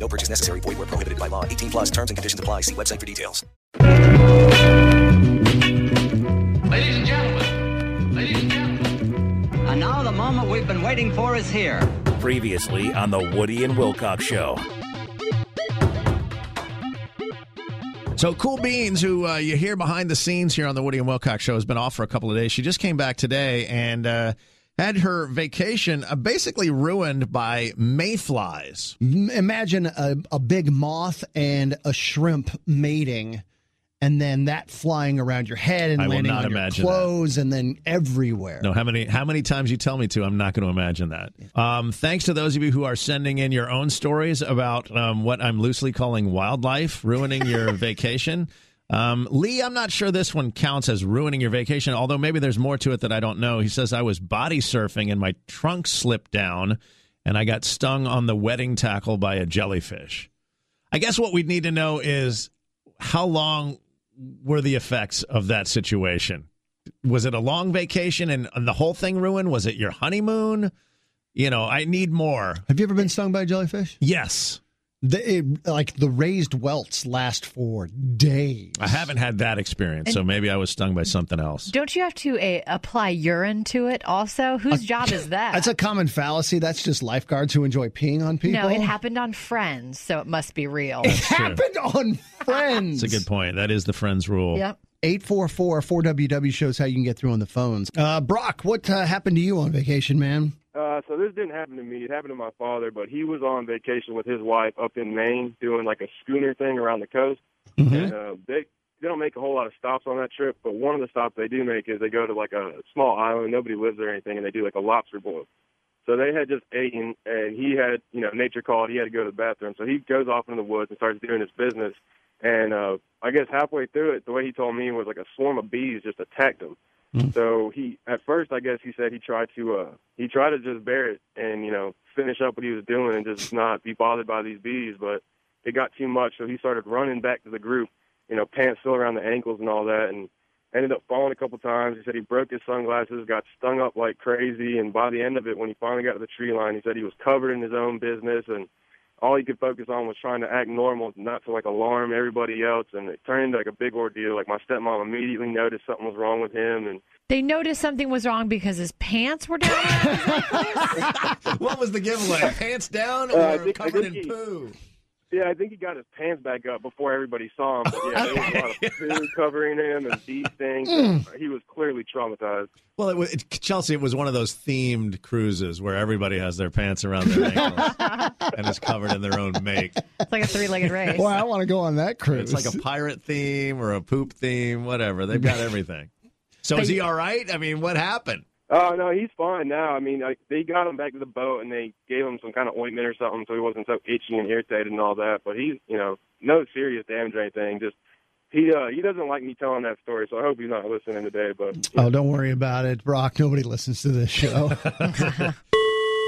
No purchase necessary. Void where prohibited by law. 18 plus terms and conditions apply. See website for details. Ladies and gentlemen, ladies and gentlemen. And now the moment we've been waiting for is here. Previously on the Woody and Wilcox Show. So, Cool Beans, who uh, you hear behind the scenes here on the Woody and Wilcox show, has been off for a couple of days. She just came back today and uh, had her vacation uh, basically ruined by mayflies. Imagine a, a big moth and a shrimp mating, and then that flying around your head and I will landing not on your imagine clothes, and then everywhere. No, how many how many times you tell me to, I'm not going to imagine that. Um, thanks to those of you who are sending in your own stories about um, what I'm loosely calling wildlife ruining your vacation. Um, Lee, I'm not sure this one counts as ruining your vacation, although maybe there's more to it that I don't know. He says I was body surfing and my trunk slipped down, and I got stung on the wedding tackle by a jellyfish. I guess what we'd need to know is how long were the effects of that situation? Was it a long vacation and and the whole thing ruined? Was it your honeymoon? You know, I need more. Have you ever been stung by a jellyfish? Yes. The, it, like the raised welts last for days. I haven't had that experience, so maybe I was stung by something else. Don't you have to uh, apply urine to it also? Whose job is that? That's a common fallacy. That's just lifeguards who enjoy peeing on people. no, it happened on Friends, so it must be real. It happened on Friends. That's a good point. That is the friends rule. yep. 844 4WW shows how you can get through on the phones. Uh, Brock, what uh, happened to you on vacation, man? Uh, so this didn't happen to me. It happened to my father, but he was on vacation with his wife up in Maine doing like a schooner thing around the coast. And uh, they they don't make a whole lot of stops on that trip, but one of the stops they do make is they go to like a small island, nobody lives there or anything, and they do like a lobster boil. So they had just eaten, and he had, you know, nature called. He had to go to the bathroom, so he goes off into the woods and starts doing his business. And uh, I guess halfway through it, the way he told me was like a swarm of bees just attacked him. So he, at first, I guess he said he tried to, uh, he tried to just bear it and you know finish up what he was doing and just not be bothered by these bees. But it got too much, so he started running back to the group, you know, pants still around the ankles and all that, and ended up falling a couple times. He said he broke his sunglasses, got stung up like crazy, and by the end of it, when he finally got to the tree line, he said he was covered in his own business and all he could focus on was trying to act normal, not to like alarm everybody else, and it turned into like a big ordeal. Like my stepmom immediately noticed something was wrong with him, and They noticed something was wrong because his pants were down. What was the giveaway? Pants down Uh, I or think- I covered in he- poo? Yeah, I think he got his pants back up before everybody saw him. But yeah, there was a lot of food covering him and bee stings. Hmm. He was clearly traumatized. Well, it, wa- it, Chelsea, it was one of those themed cruises where everybody has their pants around their ankles and is covered in their own make. it's like a three-legged race. Well, I want to go on that cruise. It's like a pirate theme or a poop theme, whatever. They've got everything. So is he all right? I mean, what happened? Oh no, he's fine now. I mean, like, they got him back to the boat and they gave him some kind of ointment or something, so he wasn't so itchy and irritated and all that. But he's, you know, no serious damage or anything. Just he uh, he doesn't like me telling that story, so I hope he's not listening today. But Oh, don't worry about it, Brock. Nobody listens to this show.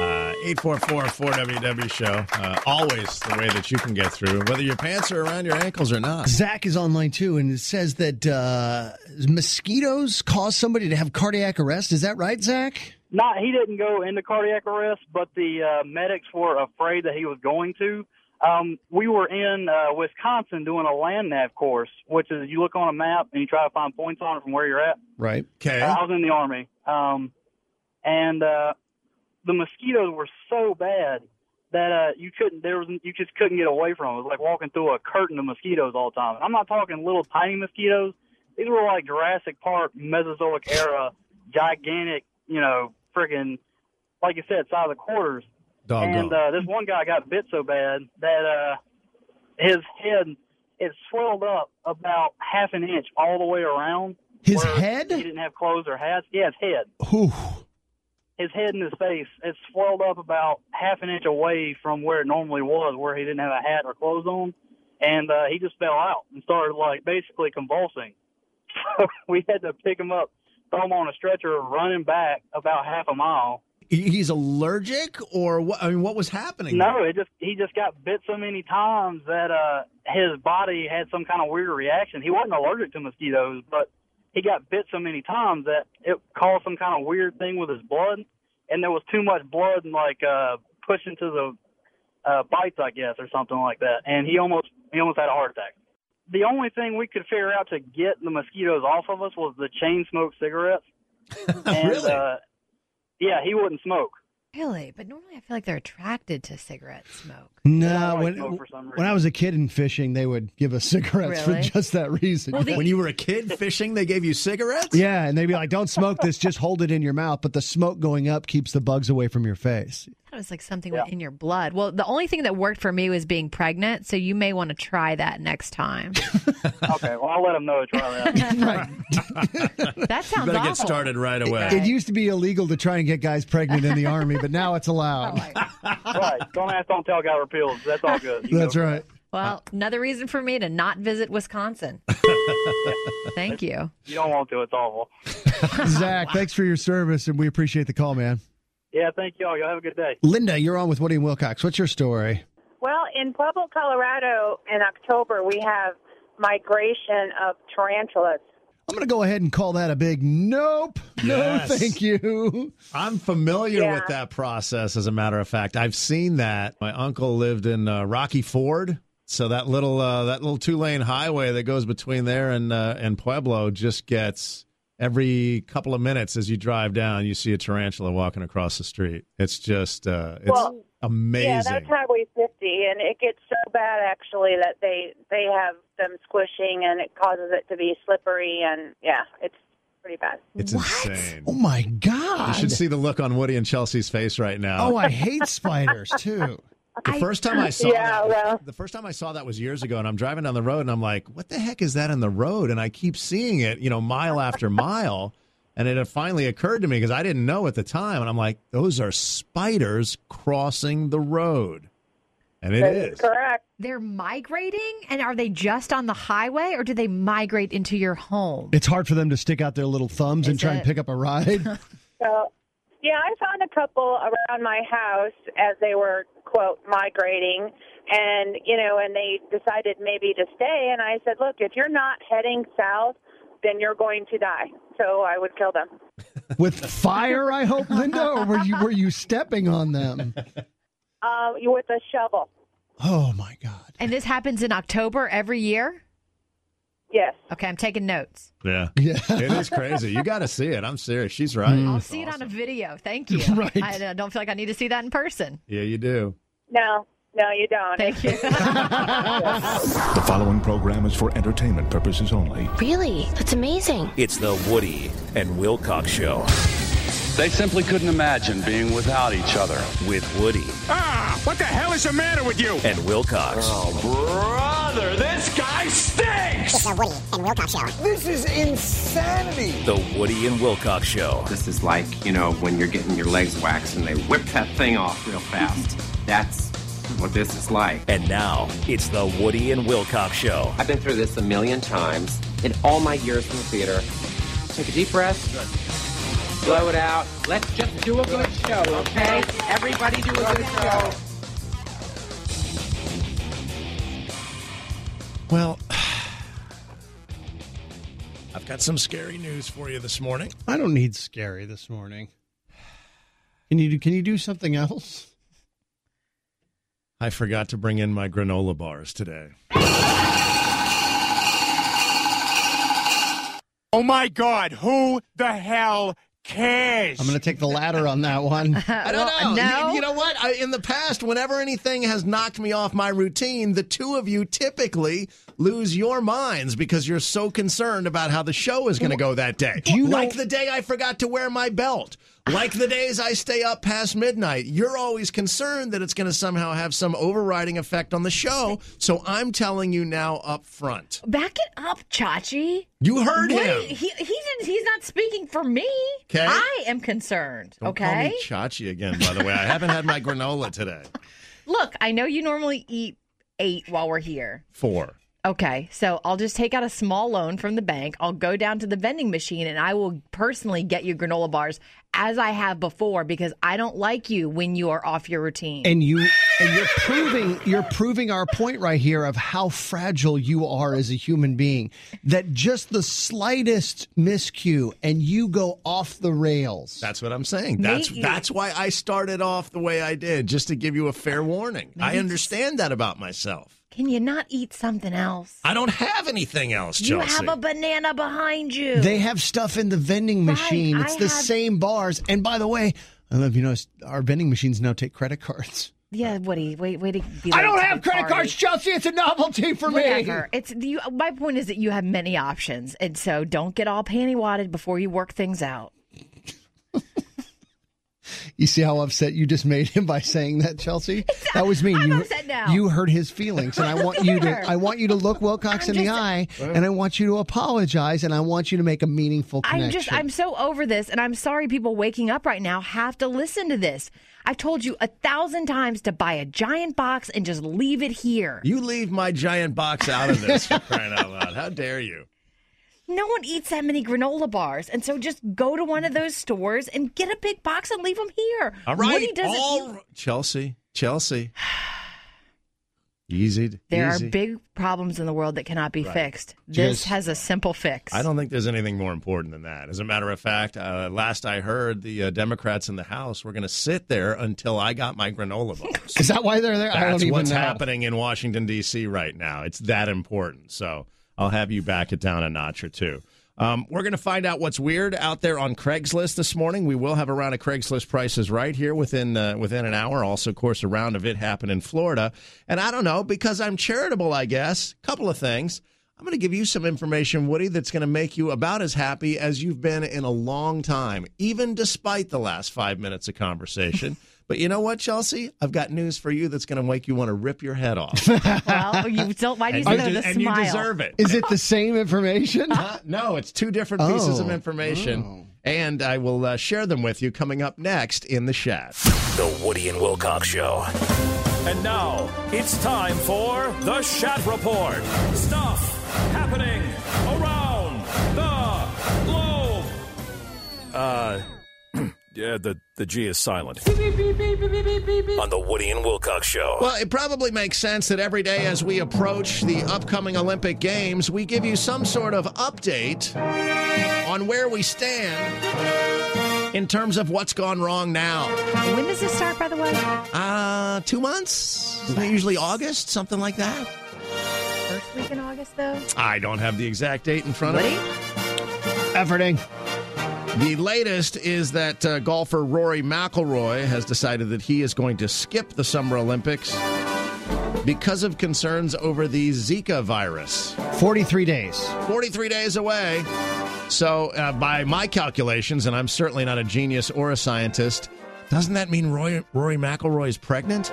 Uh, 844-4WW show. Uh, always the way that you can get through, whether your pants are around your ankles or not. Zach is online too, and it says that uh, mosquitoes cause somebody to have cardiac arrest. Is that right, Zach? Not he didn't go into cardiac arrest, but the uh, medics were afraid that he was going to. Um, we were in uh, Wisconsin doing a land nav course, which is you look on a map and you try to find points on it from where you're at. Right. Okay. I was in the army, um, and uh, the mosquitoes were so bad that uh, you couldn't. There was you just couldn't get away from them. It was like walking through a curtain of mosquitoes all the time. I'm not talking little tiny mosquitoes. These were like Jurassic Park, Mesozoic era, gigantic. You know, friggin' like you said, size of quarters. And uh, this one guy got bit so bad that uh, his head it swelled up about half an inch all the way around. His head? He didn't have clothes or hats. Yeah, his head. Whew. His head and his face. It swelled up about half an inch away from where it normally was, where he didn't have a hat or clothes on. and uh, he just fell out and started like basically convulsing. So we had to pick him up, throw him on a stretcher, run him back about half a mile. He's allergic, or what? I mean, what was happening? No, it just he just got bit so many times that uh his body had some kind of weird reaction. He wasn't allergic to mosquitoes, but he got bit so many times that it caused some kind of weird thing with his blood, and there was too much blood and like uh pushing to the uh bites, I guess, or something like that. And he almost he almost had a heart attack. The only thing we could figure out to get the mosquitoes off of us was the chain smoke cigarettes. and, Really? Uh, yeah, he wouldn't smoke. Really? But normally I feel like they're attracted to cigarette smoke. No, when smoke for some when I was a kid in fishing, they would give us cigarettes Really? for just that reason. Well, the- When you were a kid fishing, they gave you cigarettes. yeah, and they'd be like, "Don't smoke this; just hold it in your mouth." But the smoke going up keeps the bugs away from your face. That was like something Yeah. in your blood. Well, the only thing that worked for me was being pregnant, so you may want to try that next time. Okay, well I'll let them know to try that. That You sounds better awful. get started right away. It used to be illegal to try and get guys pregnant in the army, but now it's allowed. Oh right. Don't ask, don't tell got repealed. That's all good. You That's go. right. Well, another reason for me to not visit Wisconsin. Thank you. You don't want to. It's awful. Zach, thanks for your service, and we appreciate the call, man. Yeah, thank y'all. Y'all have a good day. Linda, you're on with Woody and Wilcox. What's your story? Well, in Pueblo, Colorado, in October, we have migration of tarantulas. I'm going to go ahead and call that a big nope. Yes. No, thank you. I'm familiar Yeah. with that process. As a matter of fact, I've seen that. My uncle lived in uh, Rocky Ford, so that little uh, that little two lane highway that goes between there and uh, and Pueblo just gets every couple of minutes as you drive down, you see a tarantula walking across the street. It's just uh, it's Well, amazing. Yeah, that's Highway 50, and it gets so bad actually that they they have them squishing, and it causes it to be slippery, and yeah, it's pretty bad. it's insane. Oh my god! You should see the look on Woody and Chelsea's face right now. Oh, I hate spiders too. The first time I saw Yeah, that, well- the first time I saw that was years ago, and I'm driving down the road, and I'm like, "What the heck is that in the road?" And I keep seeing it, you know, mile after mile, and it had finally occurred to me because I didn't know at the time, and I'm like, "Those are spiders crossing the road," and it That is. is correct. They're migrating, and are they just on the highway, or do they migrate into your home? It's hard for them to stick out their little thumbs and Is try and pick up a ride. So, yeah, I found a couple around my house as they were quote migrating, and you know, and they decided maybe to stay. And I said, look, if you're not heading south, then you're going to die. So I would kill them. With fire, I hope, Linda, or were you were you stepping on them? Uh, with a shovel. Oh my God. And this happens in October every year? Yes. Okay, I'm taking notes. Yeah, Yeah. it is crazy. You got to see it. I'm serious. She's right. I'll It's see it on a video. Thank you. Right. I don't feel like I need to see that in person. Yeah, you do. No, no, you don't. Thank you. The following program is for entertainment purposes only. Really? That's amazing. It's the Woody and Wilcox Show They simply couldn't imagine being without each other. with Woody Ah, what the hell is the matter with you? and Wilcox. Oh, brother, this guy stinks! It's the Woody and Wilcox Show. This is insanity. The Woody and Wilcox Show. This is like, you know, when you're getting your legs waxed and they whip that thing off real fast. That's what this is like. And now it's the Woody and Wilcox Show. I've been through this a million times in all my years in the theater. Take a deep breath. Blow it out. Let's just do a good show, okay? Everybody do a good show. Well, I've got some scary news for you this morning. I don't need scary this morning. Can you do, can you do something else? I forgot to bring in my granola bars today. Oh my God, who the hell cares? I'm going to take the ladder on that one. I don't Well, know. no. You, you know what? I, in the past, whenever anything has knocked me off my routine, the two of you typically lose your minds because you're so concerned about how the show is going to go that day. Do you know- like the day I forgot to wear my belt. Like the days I stay up past midnight, you're always concerned that it's going to somehow have some overriding effect on the show. So I'm telling you now up front. Back it up, Chachi. You heard What? him. He, he didn't, he's not speaking for me. 'Kay. I am concerned. Don't call okay. me Chachi again, by the way. I haven't had my granola today. Look, I know you normally eat eight while we're here. Four. Okay, so I'll just take out a small loan from the bank. I'll go down to the vending machine and I will personally get you granola bars as I have before because I don't like you when you are off your routine. And you and you're proving you're proving our point right here of how fragile you are as a human being. That just the slightest miscue and you go off the rails. That's what I'm saying. That's Maybe- that's why I started off the way I did, just to give you a fair warning. I understand that about myself. Can you not eat something else? I don't have anything else, You Chelsea. have a banana behind you. They have stuff in the vending Right, machine. It's I the have- same bars. And by the way, I don't know if you noticed our vending machines now take credit cards. yeah, Woody, wait, wait. Be I don't have credit party. cards, Chelsea. It's a novelty for me. It's you. My point is that you have many options, and so don't get all panty wadded before you work things out. You see how upset you just made him by saying that, Chelsea? That was me. I'm you, upset now. You hurt his feelings, and I want you to. I want you to look Wilcox in the eye, and I want you to apologize, and I want you to make a meaningful connection. I'm just. I'm so over this, and I'm sorry. People waking up right now have to listen to this. I've told you a thousand times to buy a giant box and just leave it here. You leave my giant box out of this for crying out loud. How dare you? No one eats that many granola bars, and so just go to one of those stores and get a big box and leave them here. All right. Woody doesn't. all- Chelsea, Chelsea. Easy. there easy. are big problems in the world that cannot be Right. fixed. This Just- has a simple fix. I don't think there's anything more important than that. As a matter of fact, uh, last I heard, the uh, Democrats in the House were going to sit there until I got my granola bars. Is that why they're there? I That's don't even what's know. happening in Washington D.C. right now. It's that important. So I'll have you back it down a notch or two. Um, we're going to find out what's weird out there on Craigslist this morning. We will have a round of Craigslist prices right here within uh, within an hour. Also, of course, a round of it happened in Florida. And I don't know because I'm charitable. I guess couple of things. I'm going to give you some information, Woody, that's going to make you about as happy as you've been in a long time, even despite the last five minutes of conversation. but you know what, Chelsea? I've got news for you that's going to make you want to rip your head off. well, you don't. Why do you and, say you that de- with a and you deserve it. Is it the same information? Uh, no, it's two different pieces of Oh. information. And I will uh, share them with you coming up next in the chat. The Woody and Wilcox Show. And now it's time for the Shat Report. Stuff happening around the globe. Uh, yeah, the, the G is silent. On the Woody and Wilcox Show. Well, it probably makes sense that every day as we approach the upcoming Olympic Games, we give you some sort of update on where we stand in terms of what's gone wrong now. When does this start, by the way? Uh, two months? Isn't it usually August? Something like that? First week in August, though. I don't have the exact date in front of me. Efforting. The latest is that uh, golfer Rory McIlroy has decided that he is going to skip the Summer Olympics because of concerns over the Zika virus. 43 days. 43 days away. So, uh, by my calculations, and I'm certainly not a genius or a scientist, doesn't that mean Roy, Rory McIlroy is pregnant?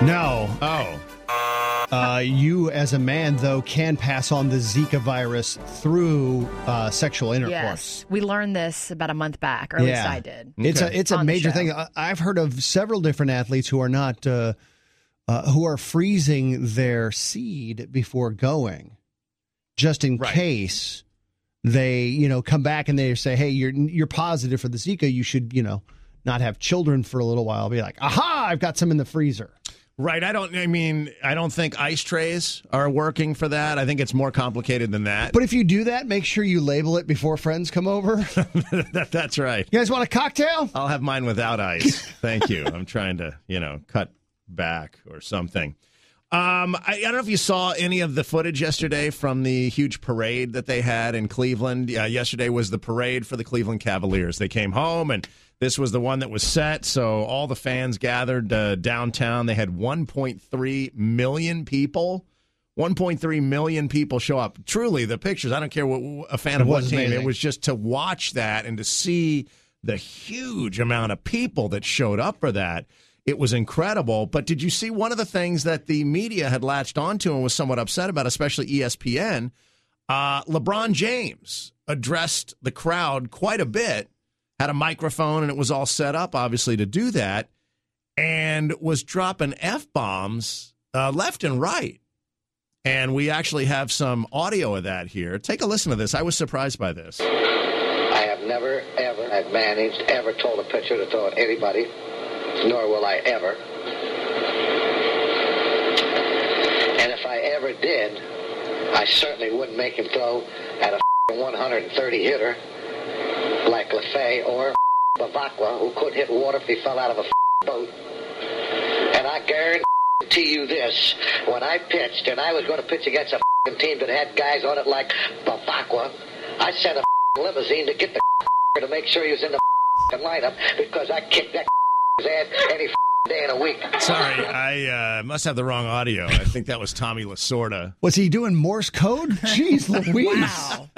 No. Oh. Uh, you, as a man, though, can pass on the Zika virus through uh, sexual intercourse. Yes, we learned this about a month back, or at least I did. It's a it's a On major thing. I've heard of several different athletes who are not uh, uh, who are freezing their seed before going, just in case they you know come back and they say, "Hey, you're you're positive for the Zika. You should you know not have children for a little while." Be like, "Aha! I've got some in the freezer." Right. I don't, I mean, I don't think ice trays are working for that. I think it's more complicated than that. But if you do that, make sure you label it before friends come over. that, that's right. You guys want a cocktail? I'll have mine without ice. Thank you. I'm trying to, you know, cut back or something. Um, I, I don't know if you saw any of the footage yesterday from the huge parade that they had in Cleveland. Uh, yesterday was the parade for the Cleveland Cavaliers. They came home and this was the one that was set. So all the fans gathered uh, downtown. They had 1.3 million people. 1.3 million people show up. Truly, the pictures. I don't care what a fan It of what team. It was just to watch that and to see the huge amount of people that showed up for that. It was incredible. But did you see one of the things that the media had latched onto and was somewhat upset about, especially ESPN? Uh, LeBron James addressed the crowd quite a bit, had a microphone, and it was all set up, obviously, to do that, and was dropping F bombs uh, left and right. And we actually have some audio of that here. Take a listen to this. I was surprised by this. I have never, ever have managed, ever told a pitcher to throw at anybody, nor will I ever. And if I ever did, I certainly wouldn't make him throw at a 130 hitter like LaFay or Bevacqua, who could hit water if he fell out of a boat. And I guarantee you this, when I pitched and I was going to pitch against a team that had guys on it like Bevacqua, I sent a limousine to get the to make sure he was in the lineup because I kicked that ass any day in a week. Sorry, I uh, must have the wrong audio. I think that was Tommy Lasorda. Was he doing Morse code? Jeez Louise. Wow.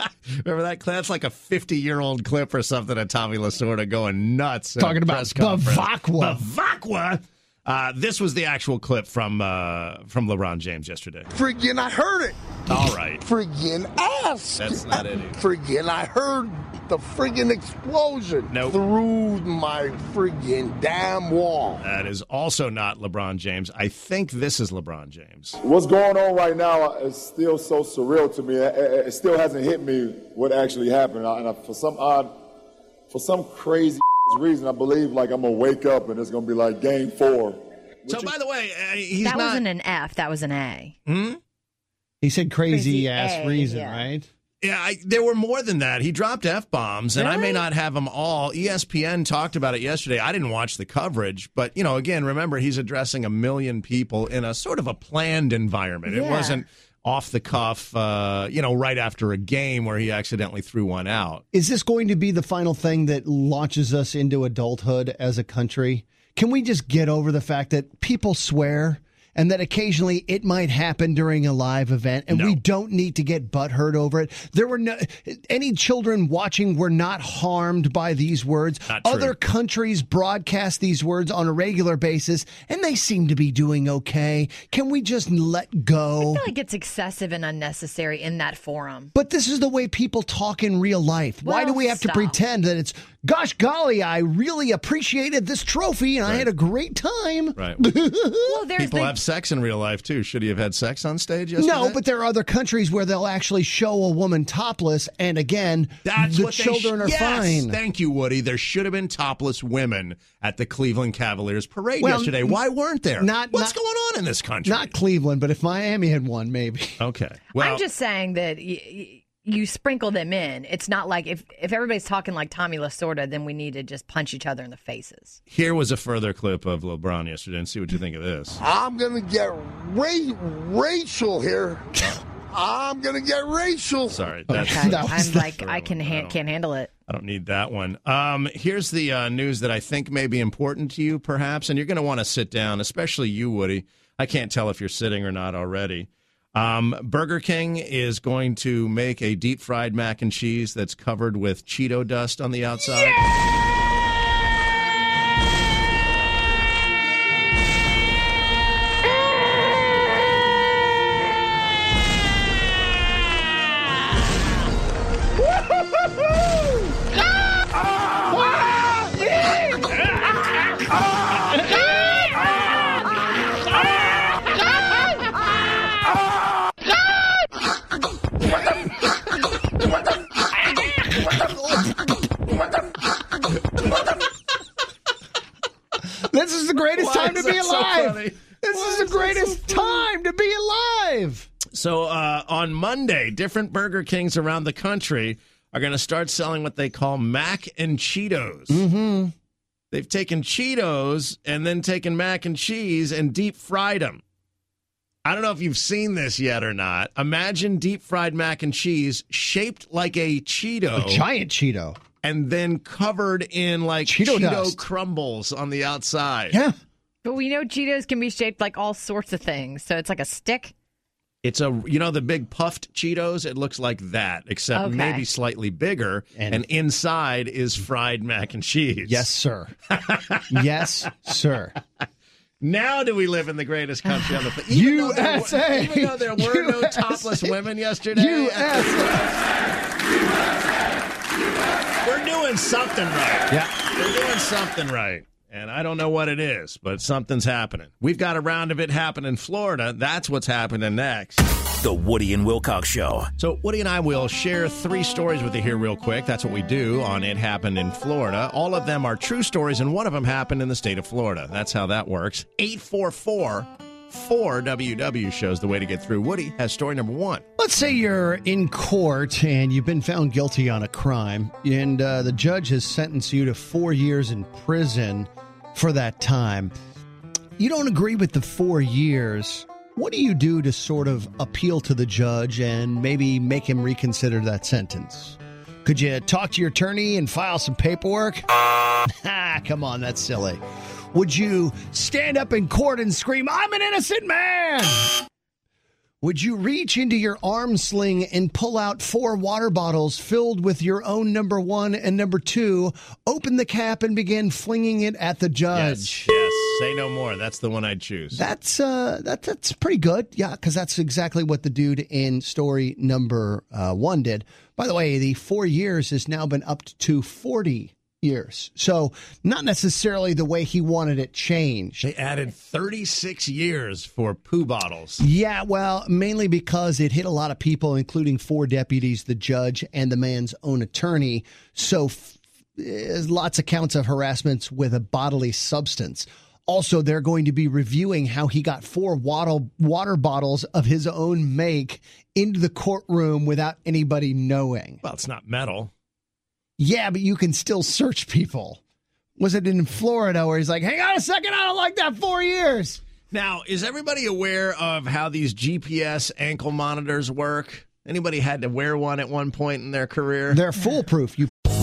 Remember that clip? That's like a 50 year old clip or something of Tommy Lasorda going nuts. Talking about press conference. Bevacqua. Bevacqua. Uh, this was the actual clip from uh, from LeBron James yesterday. Friggin' I heard it. All right. Friggin' ass. That's not it. Friggin' I heard the friggin' explosion Nope. through my friggin' damn wall. That is also not LeBron James. I think this is LeBron James. What's going on right now is still so surreal to me. It, it- it still hasn't hit me what actually happened. And I, for some odd, for some crazy reason, I believe like I'm gonna wake up and it's gonna be like Game Four. So, by the way, uh, he's that not. wasn't an F. That was an A. Hmm? He said crazy, Crazy ass A, reason, yeah. right? Yeah, I, there were more than that. He dropped f bombs, and I may not have them all. ESPN talked about it yesterday. I didn't watch the coverage, but you know, again, remember he's addressing a million people in a sort of a planned environment. It wasn't off the cuff, uh, you know, right after a game where he accidentally threw one out. Is this going to be the final thing that launches us into adulthood as a country? Can we just get over the fact that people swear and that occasionally it might happen during a live event and we don't need to get butthurt over it? There were no any children watching were not harmed by these words. Not true. Other countries broadcast these words on a regular basis and they seem to be doing okay. Can we just let go? I feel like it's excessive and unnecessary in that forum. But this is the way people talk in real life. Why do we have stop. to pretend that it's, gosh golly, I really appreciated this trophy and I had a great time? Right. Well, People the, have sex in real life too. Should he have had sex on stage yesterday? No, but there are other countries where they'll actually show a woman topless, and again, That's the what children sh- are yes, fine. Thank you, Woody. There should have been topless women at the Cleveland Cavaliers parade Well, yesterday. Why weren't there? not- What's not- going on in this country? Not Cleveland, but if Miami had won, maybe. okay. Well, I'm just saying that y- y- you sprinkle them in. It's not like if if everybody's talking like Tommy Lasorda, then we need to just punch each other in the faces. here was a further clip of LeBron yesterday, and see what you think of this. I'm gonna get ra- racial here. I'm gonna get Rachel. Sorry, that's, Okay. That I'm like I can ha- can't handle it. I don't need that one. Um, here's the uh, news that I think may be important to you, perhaps, and you're going to want to sit down, especially you, Woody. I can't tell if you're sitting or not already. Um, Burger King is going to make a deep fried mac and cheese that's covered with Cheeto dust on the outside. This is the greatest Why time to be that so alive. funny? this is the greatest time to be alive. So uh, on Monday, different Burger Kings around the country are going to start selling what they call mac and Cheetos. Mm-hmm. They've taken Cheetos and then taken mac and cheese and deep fried them. I don't know if you've seen this yet or not. Imagine deep fried mac and cheese shaped like a Cheeto. A giant Cheeto. And then covered in like Cheeto Cheeto, crumbles on the outside. Yeah. But we know Cheetos can be shaped like all sorts of things. So it's like a stick. It's a you know the big puffed Cheetos. It looks like that, except Okay. maybe slightly bigger, And- and, inside is fried mac and cheese. Yes, sir. yes, sir. Now do we live in the greatest country on the planet? Even though there were- USA. Even though there were no topless women yesterday, USA. We're doing something right. Yeah. We're doing something right. and I don't know what it is, but something's happening. We've got a round of it happen in Florida. That's what's happening next. The Woody and Wilcox Show. So, Woody and I will share three stories with you here, real quick. That's what we do on It Happened in Florida. All of them are true stories, and one of them happened in the state of Florida. That's how that works. 844 4 WW shows the way to get through. Woody has story number one. Let's say you're in court and you've been found guilty on a crime, and uh, the judge has sentenced you to four years in prison for that time. You don't agree with the four years. What do you do to sort of appeal to the judge and maybe make him reconsider that sentence? Could you talk to your attorney and file some paperwork? come on, that's silly. Would you stand up in court and scream, I'm an innocent man? Would you reach into your arm sling and pull out four water bottles filled with your own number one and number two, open the cap and begin flinging it at the judge? Yes, yes. Say no more. That's the one I'd choose. That's uh, that that's pretty good. Yeah, because that's exactly what the dude in story number uh, one did. By the way, the four years has now been upped to forty years. So not necessarily the way he wanted it changed. They added 36 years for poo bottles. Yeah, well, mainly because it hit a lot of people, including four deputies, the judge, and the man's own attorney. So f- lots of counts of harassments with a bodily substance. Also, they're going to be reviewing how he got four water, water bottles of his own make into the courtroom without anybody knowing. Well, it's not metal. Yeah, but you can still search people. Was it in Florida where he's like, hang on a second, I don't like that four years? Now, is everybody aware of how these GPS ankle monitors work? Anybody had to wear one at one point in their career? They're foolproof. You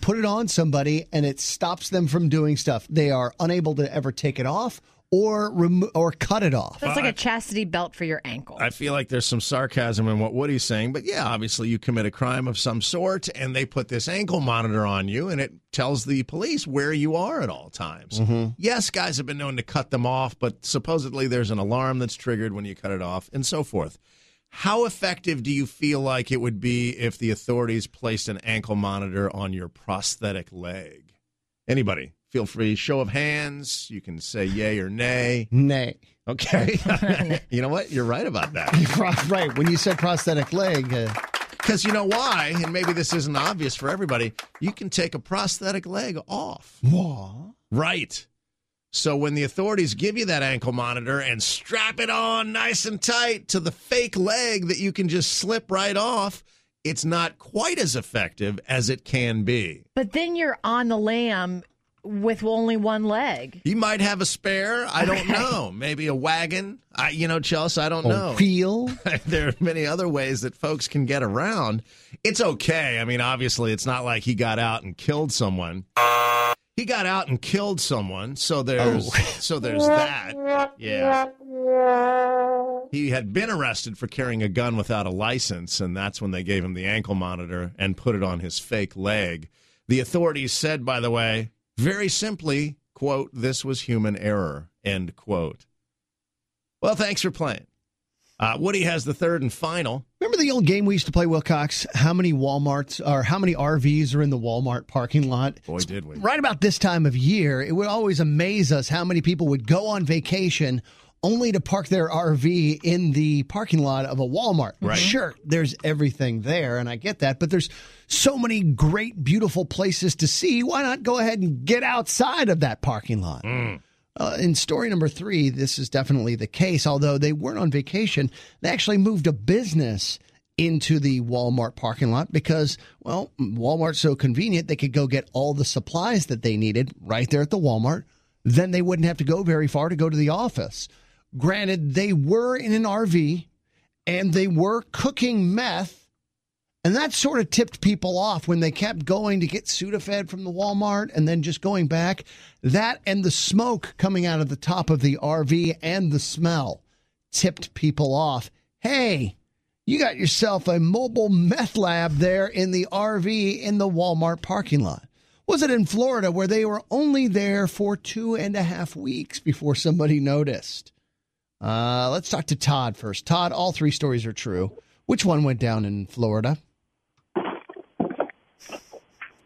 Put it on somebody and it stops them from doing stuff. They are unable to ever take it off or remo- or cut it off. That's like a chastity belt for your ankle. I feel like there's some sarcasm in what Woody's saying, but yeah, obviously you commit a crime of some sort and they put this ankle monitor on you and it tells the police where you are at all times. Mm-hmm. Yes, guys have been known to cut them off, but supposedly there's an alarm that's triggered when you cut it off and so forth. How effective do you feel like it would be if the authorities placed an ankle monitor on your prosthetic leg? Anybody? Feel free. Show of hands. You can say yay or nay. Nay. Okay. you know what? You're right about that. right. When you said prosthetic leg, uh, Because you know why? And maybe this isn't obvious for everybody. You can take a prosthetic leg off. What? Right. So when the authorities give you that ankle monitor and strap it on nice and tight to the fake leg that you can just slip right off, it's not quite as effective as it can be. But then you're on the lam with only one leg. You might have a spare. I don't know. Maybe a wagon. I, you know, Chelsea, I don't A know. wheel? there are many other ways that folks can get around. It's okay. I mean, obviously, it's not like he got out and killed someone. He got out and killed someone, so there's oh. so there's that. Yeah. He had been arrested for carrying a gun without a license, and that's when they gave him the ankle monitor and put it on his fake leg. The authorities said, by the way, very simply, quote, this was human error, end quote. Well, thanks for playing. Uh, Woody has the third and final. Remember the old game we used to play, Wilcox? How many Walmarts or how many RVs are in the Walmart parking lot? Boy, did we. Right about this time of year, it would always amaze us how many people would go on vacation only to park their RV in the parking lot of a Walmart. Right. Sure, there's everything there, and I get that, but there's so many great, beautiful places to see. Why not go ahead and get outside of that parking lot? Uh, in story number three, this is definitely the case. Although they weren't on vacation, they actually moved a business into the Walmart parking lot because, well, Walmart's so convenient, they could go get all the supplies that they needed right there at the Walmart. Then they wouldn't have to go very far to go to the office. Granted, they were in an RV and they were cooking meth And that sort of tipped people off when they kept going to get Sudafed from the Walmart and then just going back. That and the smoke coming out of the top of the RV and the smell tipped people off. Hey, you got yourself a mobile meth lab there in the RV in the Walmart parking lot. Was it in Florida where they were only there for two and a half weeks before somebody noticed? Uh, let's talk to Todd first. Todd, all three stories are true. Which one went down in Florida?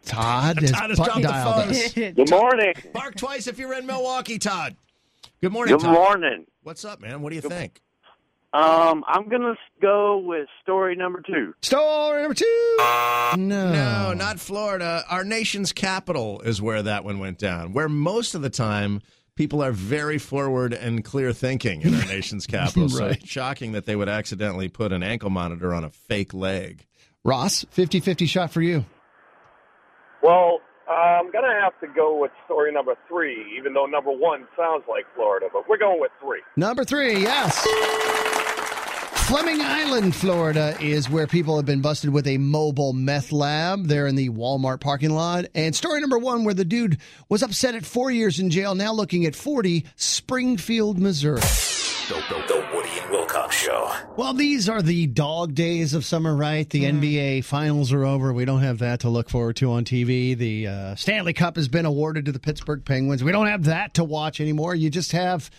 Todd has, Todd has bu- dropped the phone. us. Good morning. Bark twice if you're in Milwaukee, Todd. Good morning. Good Todd. morning. What's up, man? What do you think? Um, I'm gonna go with story number two. Story number two. No. No, not Florida. Our nation's capital is where that one went down. Where most of the time people are very forward and clear thinking in our nation's capital. So Right. it's shocking that they would accidentally put an ankle monitor on a fake leg. Ross, 50 50 shot for you. Well, I'm going to have to go with story number three, even though number one sounds like Florida, but we're going with three. Number three, yes. Fleming Island, Florida is where people have been busted with a mobile meth lab. They're in the Walmart parking lot. And story number one, where the dude was upset at four years in jail, now looking at 40, Springfield, Missouri. The, the, the Woody and Wilcox Show. Well, these are the dog days of summer, right? The NBA finals are over. We don't have that to look forward to on TV. The uh, Stanley Cup has been awarded to the Pittsburgh Penguins. We don't have that to watch anymore. You just have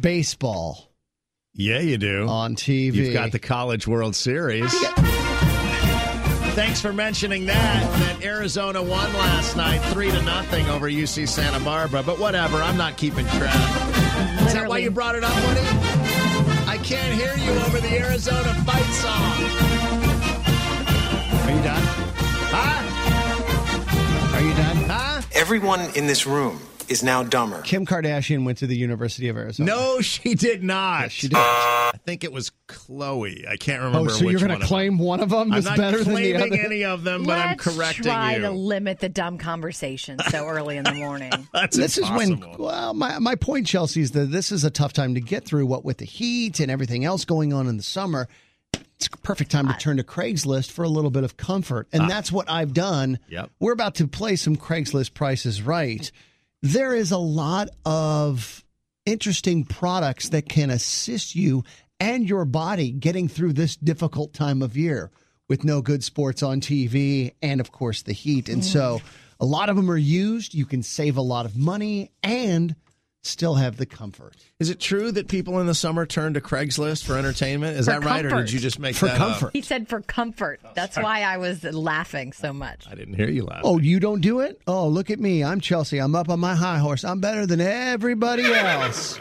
baseball Yeah, you do. on TV. You've got the College World Series. Thanks for mentioning that. That Arizona won last night, three to nothing over UC Santa Barbara. But whatever, I'm not keeping track. Is that why you brought it up, Woody? Can't hear you over the Arizona fight song. Are you done? Huh? Are you done? Huh? Everyone in this room is now dumber. Kim Kardashian went to the University of Arizona. No, she did not. she did. I think it was Khloé. I can't remember. Oh, so which you're going to of claim one of them I'm is not better than the other? any of them, but I'm Let's correcting try you. to limit the dumb conversation so early in the morning. That's this is when well my, my point chelsea is that this is a tough time to get through what with the heat and everything else going on in the summer it's a perfect time to turn to craigslist for a little bit of comfort and ah. that's what i've done Yep. we're about to play some craigslist prices right there is a lot of interesting products that can assist you and your body getting through this difficult time of year with no good sports on TV and, of course, the heat. And so a lot of them are used. You can save a lot of money and still have the comfort. Is it true that people in the summer turn to Craigslist for entertainment? Is For that right, or did you just make For that comfort. up? He said for comfort. That's sorry. why I was laughing so much. I didn't hear you laugh. Oh, you don't do it? Oh, look at me. I'm Chelsea. I'm up on my high horse. I'm better than everybody else.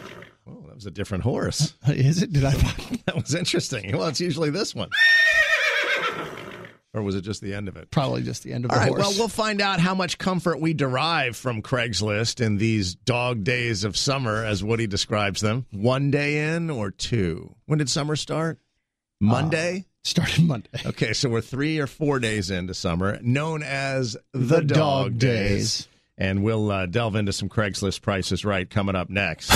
Oh, that was a different horse. Is it? Did I? that was interesting. Well, it's usually this one. Or was it just the end of it? Probably just the end of All the right, horse. well, we'll find out how much comfort we derive from Craigslist in these dog days of summer, as Woody describes them. One day in or two? When did summer start? Monday? Started Monday. Okay, so we're three or four days into summer, known as the, The dog, dog days. days. And we'll uh, delve into some Craigslist prices right coming up next.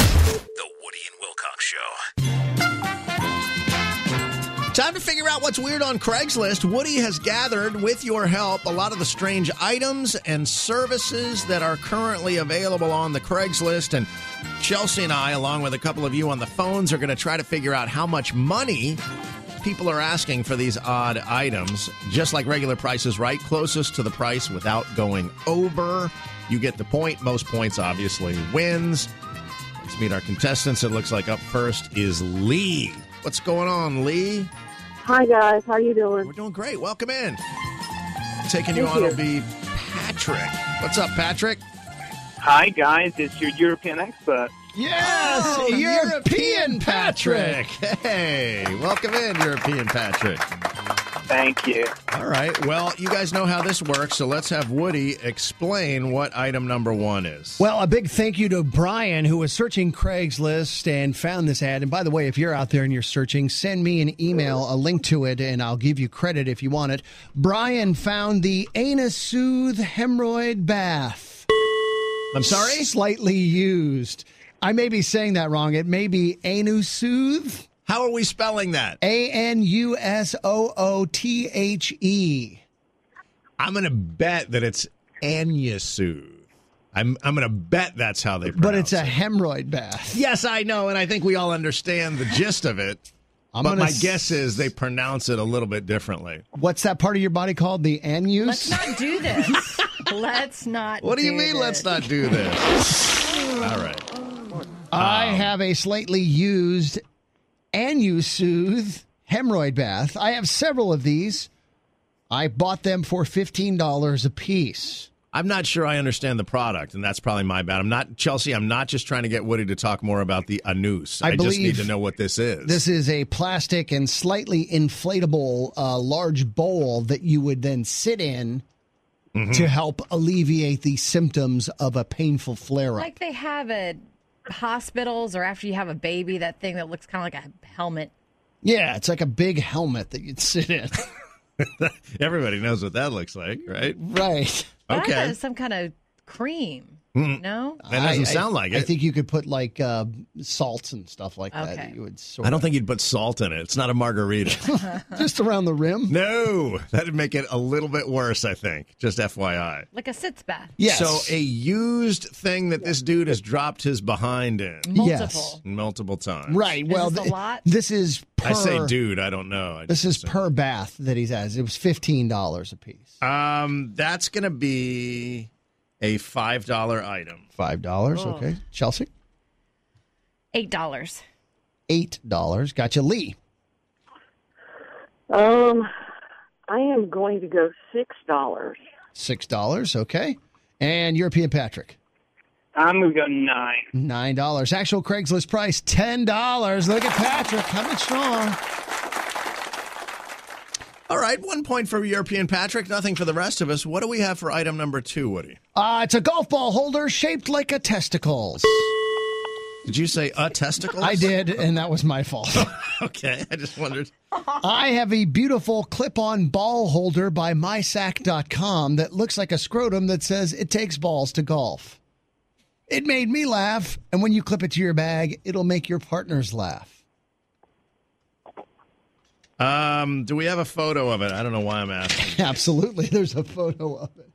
Time to figure out what's weird on Craigslist. Woody has gathered, with your help, a lot of the strange items and services that are currently available on the Craigslist. And Chelsea and I, along with a couple of you on the phones, are going to try to figure out how much money people are asking for these odd items. Just like regular prices, right? Closest to the price without going over. You get the point. Most points, obviously, wins. Let's meet our contestants. It looks like up first is Lee. What's going on, Lee? Hi guys, how are you doing? We're doing great. Welcome in. Taking you Thank on you. will be Patrick. What's up, Patrick? Hi, guys. It's your European expert. Yes, Oh, European Patrick. Hey, welcome in, European Patrick. Thank you. All right. Well, you guys know how this works, so let's have Woody explain what item number one is. Well, a big thank you to Brian, who was searching Craigslist and found this ad. And by the way, if you're out there and you're searching, send me an email, a link to it, and I'll give you credit if you want it. Brian found the Anus Soothe Hemorrhoid Bath. I'm sorry? Slightly used. I may be saying that wrong. It may be Anusooth. How are we spelling that? A N U S O O T H E. I'm going to bet that it's Anusooth. I'm I'm going to bet that's how they pronounce But it's a it. hemorrhoid bath. Yes, I know, and I think we all understand the gist of it. I'm but my s- guess is they pronounce it a little bit differently. What's that part of your body called? The anus? Let's not do this. let's not. What do you mean? this. Let's not do this. all right. I have a slightly used Anusoothe hemorrhoid bath. I have several of these. I bought them for $15 a piece. I'm not sure I understand the product, and that's probably my bad. I'm not Chelsea. I'm not just trying to get Woody to talk more about the anus. I I, just need to know what this is. This is a plastic and slightly inflatable uh, large bowl that you would then sit in Mm-hmm. to help alleviate the symptoms of a painful flare up. Like they have at hospitals or after you have a baby, that thing that looks kind of like a helmet. yeah, it's like a big helmet that you'd sit in. Everybody knows what that looks like, right? right. But I thought it Okay. some kind of cream. Mm. No? That doesn't I- sound like I it. I think you could put like uh, salts and stuff like that. Okay. that You would sort I don't think you'd put salt in it. It's not a margarita. just around the rim. no, that'd make it a little bit worse. I think. Just FYI. Like a sitz bath. Yes. So a used thing that this dude has dropped his behind in Multiple. multiple times. Right. Well, this a lot? this is per, I say dude. I don't know. I This is per bath that he has. It was fifteen dollars a piece. Um, that's going to be a five dollar item. Five dollars. Oh. Okay. Chelsea. Eight dollars. Eight dollars. Gotcha. Lee. Um, I am going to go six dollars. Six dollars. Okay. And European Patrick. I'm gonna go nine. Nine dollars. Actual Craigslist price ten dollars. Look at Patrick coming strong. All right, one point for European Patrick, nothing for the rest of us. What do we have for item number two, Woody? Uh, it's a golf ball holder shaped like a testicles. Did you say a testicle? I did, and that was my fault. okay, I just wondered. I have a beautiful clip on ball holder by mysack.com that looks like a scrotum that says it takes balls to golf. It made me laugh, and when you clip it to your bag, it'll make your partners laugh. Um, do we have a photo of it? I don't know why I'm asking. Absolutely, there's a photo of it.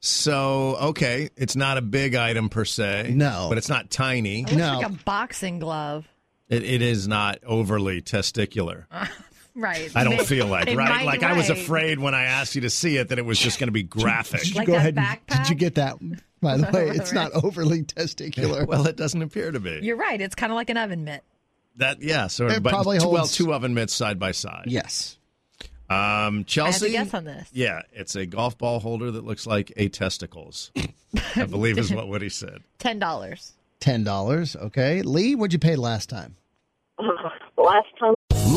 So, okay, it's not a big item per se. No. But it's not tiny. It looks like a boxing glove. It, it is not overly testicular. Right. I don't May- feel like, it right? might- Like I was afraid when I asked you to see it that it was just going to be graphic. Did you Like go that ahead? and- Did you get that? By the way, it's not overly testicular. well, it doesn't appear to be. You're right. It's kind of like an oven mitt. That yeah, so It but probably two, well, holds- two oven mitts side by side. Yes. Um, Chelsea. guess on this. Yeah, it's a golf ball holder that looks like a testicles. I believe is what Woody said. Ten dollars. Ten dollars. Okay, Lee, what'd you pay last time? Last time.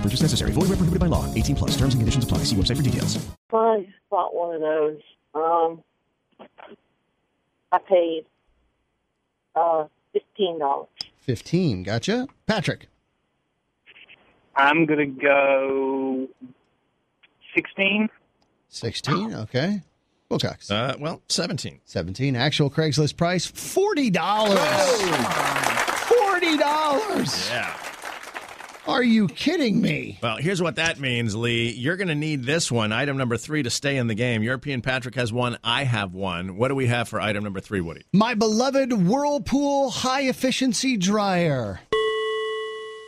No purchase necessary. Void where prohibited by law. 18 plus. Terms and conditions apply. See website for details. I bought one of those. Um, I paid uh fifteen dollars. Fifteen. Gotcha. Patrick. I'm gonna go sixteen. Sixteen. Okay. Wilcox. Uh, well, seventeen. Seventeen. Actual Craigslist price forty dollars. Forty dollars. Yeah. Are you kidding me? Well, here's what that means, Lee. You're going to need this one, item number three, to stay in the game. European Patrick has one. I have one. What do we have for item number three, Woody? My beloved Whirlpool high efficiency dryer.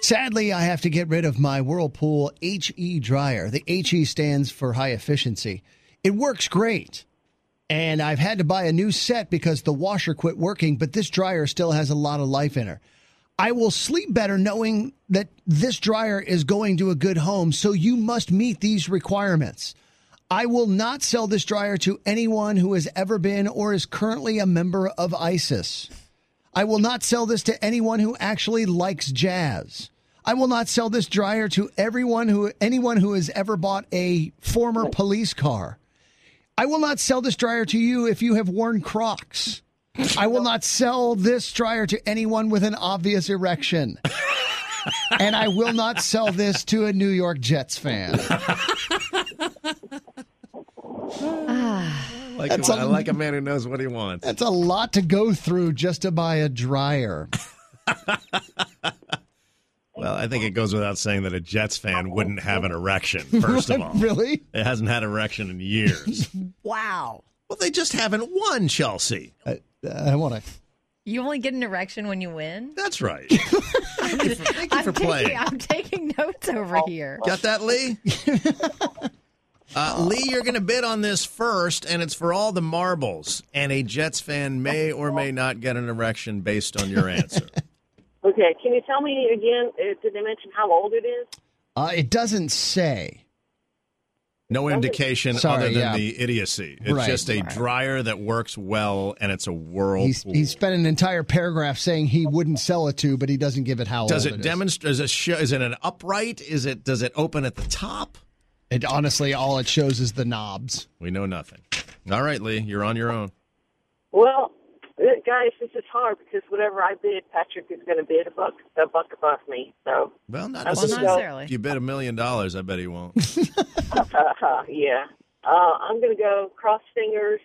Sadly, I have to get rid of my Whirlpool HE dryer. The HE stands for high efficiency. It works great. And I've had to buy a new set because the washer quit working, but this dryer still has a lot of life in her. I will sleep better knowing that this dryer is going to a good home, so you must meet these requirements. I will not sell this dryer to anyone who has ever been or is currently a member of ISIS. I will not sell this to anyone who actually likes jazz. I will not sell this dryer to everyone who anyone who has ever bought a former police car. I will not sell this dryer to you if you have worn Crocs. I will not sell this dryer to anyone with an obvious erection. and I will not sell this to a New York Jets fan. Ah. Like That's a, I a- like a man who knows what he wants. That's a lot to go through just to buy a dryer. Well, I think it goes without saying that a Jets fan wouldn't have an erection, first of all. really? It hasn't had erection in years. Wow. well, they just haven't won, Chelsea. I, I want to. You only get an erection when you win? That's right. Thank you for, thank you I'm for taking, playing. I'm taking notes over here. Got that, Lee? Uh, Lee, you're going to bid on this first, and it's for all the marbles. And a Jets fan may or may not get an erection based on your answer. Okay, can you tell me again? Uh, did they mention how old it is? Uh, it doesn't say. No indication Sorry, other than yeah. the idiocy. It's Right. just a Right. dryer that works well, and it's a whirlpool. He's, he spent an entire paragraph saying he wouldn't sell it to, but he doesn't give it how Does old it is. demonstrate? Is it show, is it an upright? Is it? Does it open at the top? It honestly, all it shows is the knobs. We know nothing. All right, Lee, you're on your own. Well, guys, this is hard because whatever I bid, Patrick is going to bid a buck, a buck above me. So, Well, not I'm gonna necessarily. If you bid a million dollars, I bet he won't. go- yeah, uh, I'm going to go cross fingers,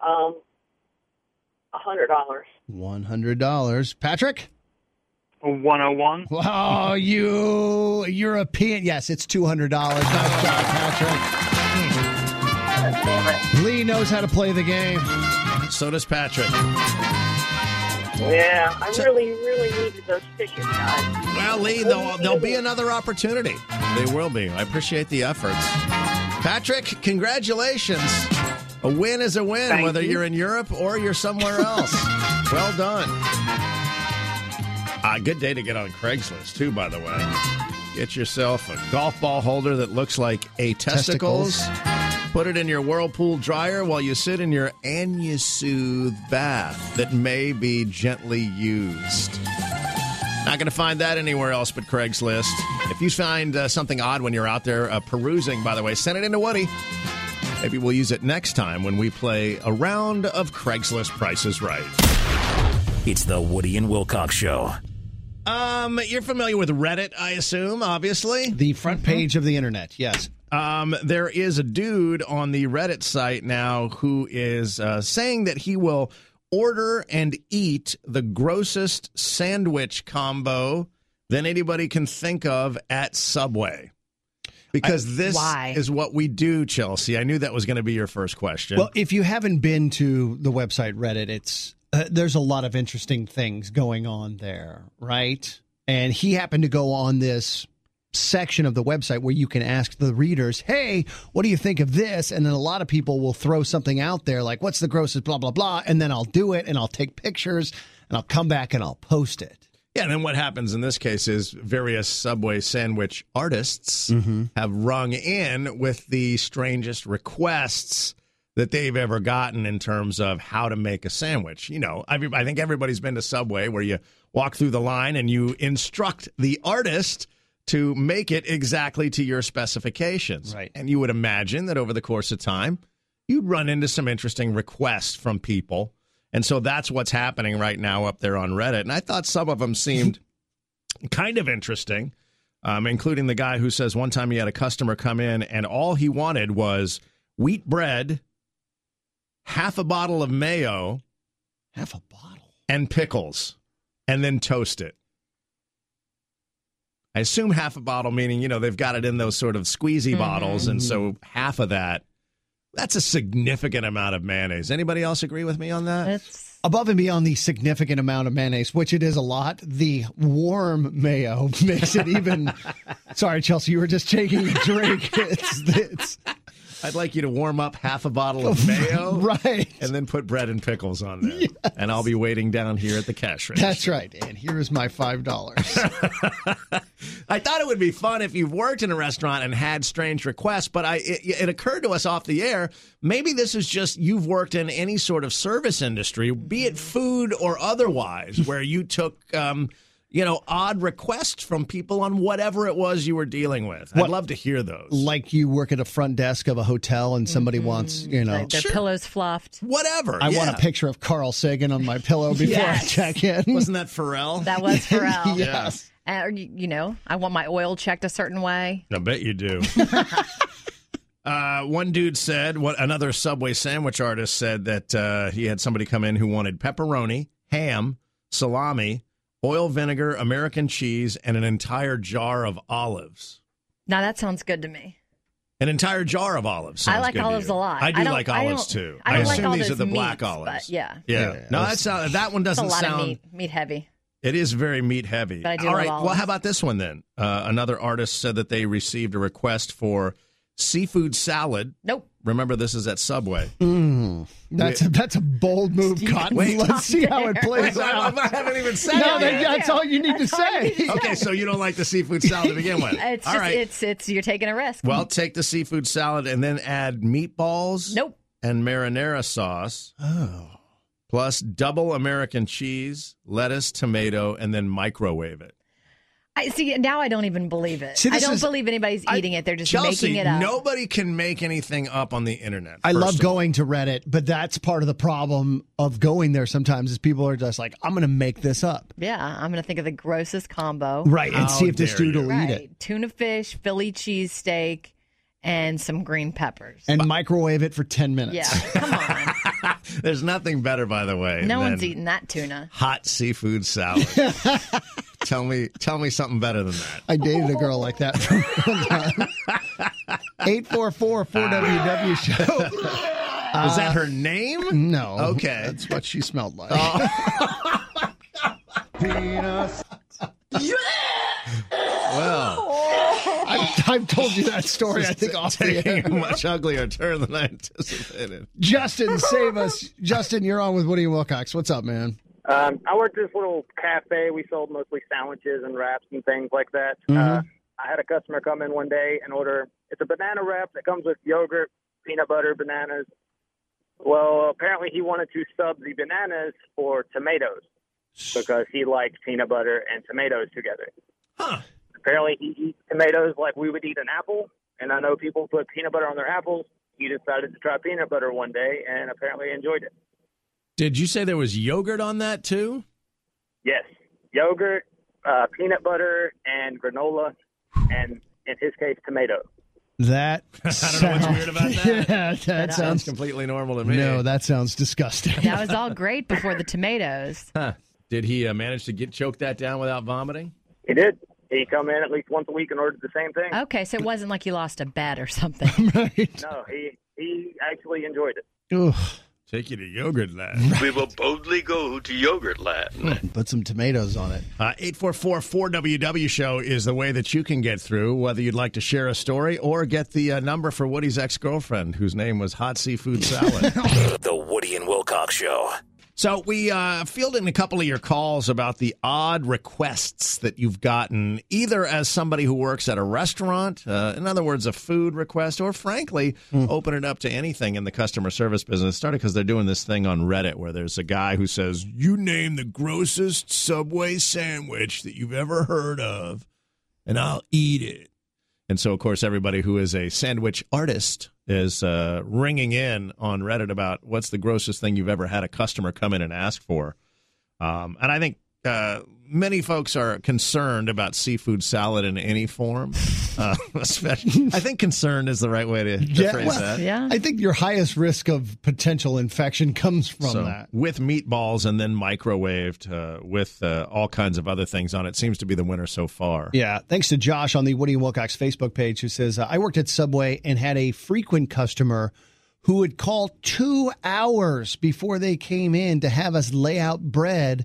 um, a hundred dollars. One hundred dollars, Patrick. One hundred one. Oh, you European? Yes, it's two hundred dollars. Nice job, Patrick. Lee knows how to play the game. So does Patrick. Yeah, I really, really needed those tickets, guys. Well, Lee, there'll, there'll be another opportunity. They will be. I appreciate the efforts. Patrick, congratulations. A win is a win, Thank whether you. you're in Europe or you're somewhere else. well done. Uh, good day to get on Craigslist, too, by the way. Get yourself a golf ball holder that looks like a testicles. Put it in your Whirlpool dryer while you sit in your Anusooth bath that may be gently used. Not going to find that anywhere else but Craigslist. If you find uh, something odd when you're out there uh, perusing, by the way, send it into Woody. Maybe we'll use it next time when we play a round of Craigslist Prices Right. It's the Woody and Wilcox Show. Um, you're familiar with Reddit, I assume, obviously. The front page of the internet. Yes. Um, there is a dude on the Reddit site now who is uh, saying that he will order and eat the grossest sandwich combo than anybody can think of at Subway. Because this Why? is what we do, Chelsea. I knew that was going to be your first question. Well, if you haven't been to the website Reddit, it's uh, there's a lot of interesting things going on there, right? And he happened to go on this section of the website where you can ask the readers, "Hey, what do you think of this?" And then a lot of people will throw something out there like, "What's the grossest blah blah blah?" And then I'll do it and I'll take pictures and I'll come back and I'll post it. Yeah, and then what happens in this case is various Subway sandwich artists mm-hmm. have rung in with the strangest requests that they've ever gotten in terms of how to make a sandwich. You know, I, I think everybody's been to Subway where you walk through the line and you instruct the artist to make it exactly to your specifications. Right. And you would imagine that over the course of time, you'd run into some interesting requests from people. And so that's what's happening right now up there on Reddit. And I thought some of them seemed kind of interesting, um, including the guy who says one time he had a customer come in and all he wanted was wheat bread, half a bottle of mayo, Half a bottle. and pickles, and then toast it. I assume half a bottle, meaning, you know, they've got it in those sort of squeezy mm-hmm. bottles. And so mm-hmm. half of that, that's a significant amount of mayonnaise. Anybody else agree with me on that? It's Above and beyond the significant amount of mayonnaise, which it is a lot, the warm mayo makes it even. Sorry, Chelsea, you were just taking a drink. It's, it's I'd like you to warm up half a bottle of mayo. right. And then put bread and pickles on there. And I'll be waiting down here at the cash register. That's right. And here is my five dollars. I thought it would be fun if you've worked in a restaurant and had strange requests, but I it, it occurred to us off the air. Maybe this is just you've worked in any sort of service industry, be it food or otherwise, where you took. Um, you know, odd requests from people on whatever it was you were dealing with. I'd What- love to hear those. Like you work at a front desk of a hotel and somebody wants, you know, Like their pillows fluffed. Whatever. I want a picture of Carl Sagan on my pillow before Yes. I check in. Wasn't that Pharrell? That was Pharrell. yes. Uh, you you know, I want my oil checked a certain way. I bet you do. uh, one dude said, what another Subway sandwich artist said that uh, he had somebody come in who wanted pepperoni, ham, salami, oil vinegar, American cheese, and an entire jar of olives. Now that sounds good to me. An entire jar of olives. I like good to olives you. a lot. I do don't- like olives don't- too. I don't like assume all these are those the black olives. but yeah. Yeah. Yeah, No, those- that sound, that one It's a doesn't lot sound. of meat, meat heavy. It is very meat heavy. But I do All love right. Well, how about this one then? Uh, another artist said that they received a request for seafood salad. Nope. Remember, this is at Subway. Mm, that's a, that's a bold move, Cotton. Wait. Let's see how it plays Wait, I, out. I haven't even said No, it that, yet. that's all you need to That's all you say. need to Okay, so you don't like the seafood salad to begin with. It's All just right. it's it's you're taking a risk. well, take the seafood salad and then add meatballs. Nope. And marinara sauce. Oh. Plus double American cheese, lettuce, tomato, and then microwave it. I see now I don't even believe it. See, I don't is- believe anybody's eating it. They're just Chelsea, making it up. nobody can make anything up on the internet. I love going to Reddit, but that's part of the problem of going there sometimes is people are just like, I'm going to make this up. Yeah, I'm gonna think of the grossest combo. Right. And How see if this dude you. will eat it. Tuna fish, Philly cheesesteak, and some green peppers. And microwave it for 10 minutes. Yeah, come on. There's nothing better, by the way. No than one's eating that tuna. hot seafood salad. tell me, tell me something better than that. I dated a girl like that for one time. 844 4WW show. Was that her name? Uh, no. Okay. That's what she smelled like. Oh. Well, I've, I've told you that story, I think, off the taking a air. much uglier turn than I anticipated. Justin, save us. Justin, you're on with Woody and Wilcox. What's up, man? Um, I worked at this little cafe. We sold mostly sandwiches and wraps and things like that. Mhm. Uh, I had a customer come in one day and order. It's a banana wrap that comes with yogurt, peanut butter, bananas. Well, apparently he wanted to sub the bananas for tomatoes because he liked peanut butter and tomatoes together. Huh. Apparently he eats tomatoes like we would eat an apple, and I know people put peanut butter on their apples. He decided to try peanut butter one day and apparently enjoyed it. Did you say there was yogurt on that too? Yes, yogurt, uh, peanut butter, and granola, and in his case, tomato. That I don't know what's weird about that. yeah, that Sounds sounds. completely normal to me. No, that sounds disgusting. That was all great before the tomatoes. Huh. Did he uh, manage to get choke that down without vomiting? He did. He come in at least once a week and ordered the same thing. Okay, so it wasn't like you lost a bet or something. right. No, he he actually enjoyed it. Ugh. Take you to yogurt land. We will boldly go to Yogurt Land. Put some tomatoes on it. Uh, 844-4WW show is the way that you can get through, whether you'd like to share a story or get the uh, number for Woody's ex-girlfriend, whose name was Hot Seafood Salad. The Woody and Wilcox Show. So we uh, fielded a couple of your calls about the odd requests that you've gotten, either as somebody who works at a restaurant, uh, in other words, a food request, or frankly, open it up to anything in the customer service business. It started because they're doing this thing on Reddit where there's a guy who says, "You name the grossest Subway sandwich that you've ever heard of, and I'll eat it." And so, of course, everybody who is a sandwich artist is uh, ringing in on Reddit about what's the grossest thing you've ever had a customer come in and ask for. Um, and I think uh, many folks are concerned about seafood salad in any form. Uh, especially, I think concerned is the right way to, to Yeah, phrase well, that. yeah. I think your highest risk of potential infection comes from So, that. with meatballs and then microwaved uh, with uh, all kinds of other things on it seems to be the winner so far. Yeah, thanks to Josh on the Woody and Wilcox Facebook page who says, uh, I worked at Subway and had a frequent customer who would call two hours before they came in to have us lay out bread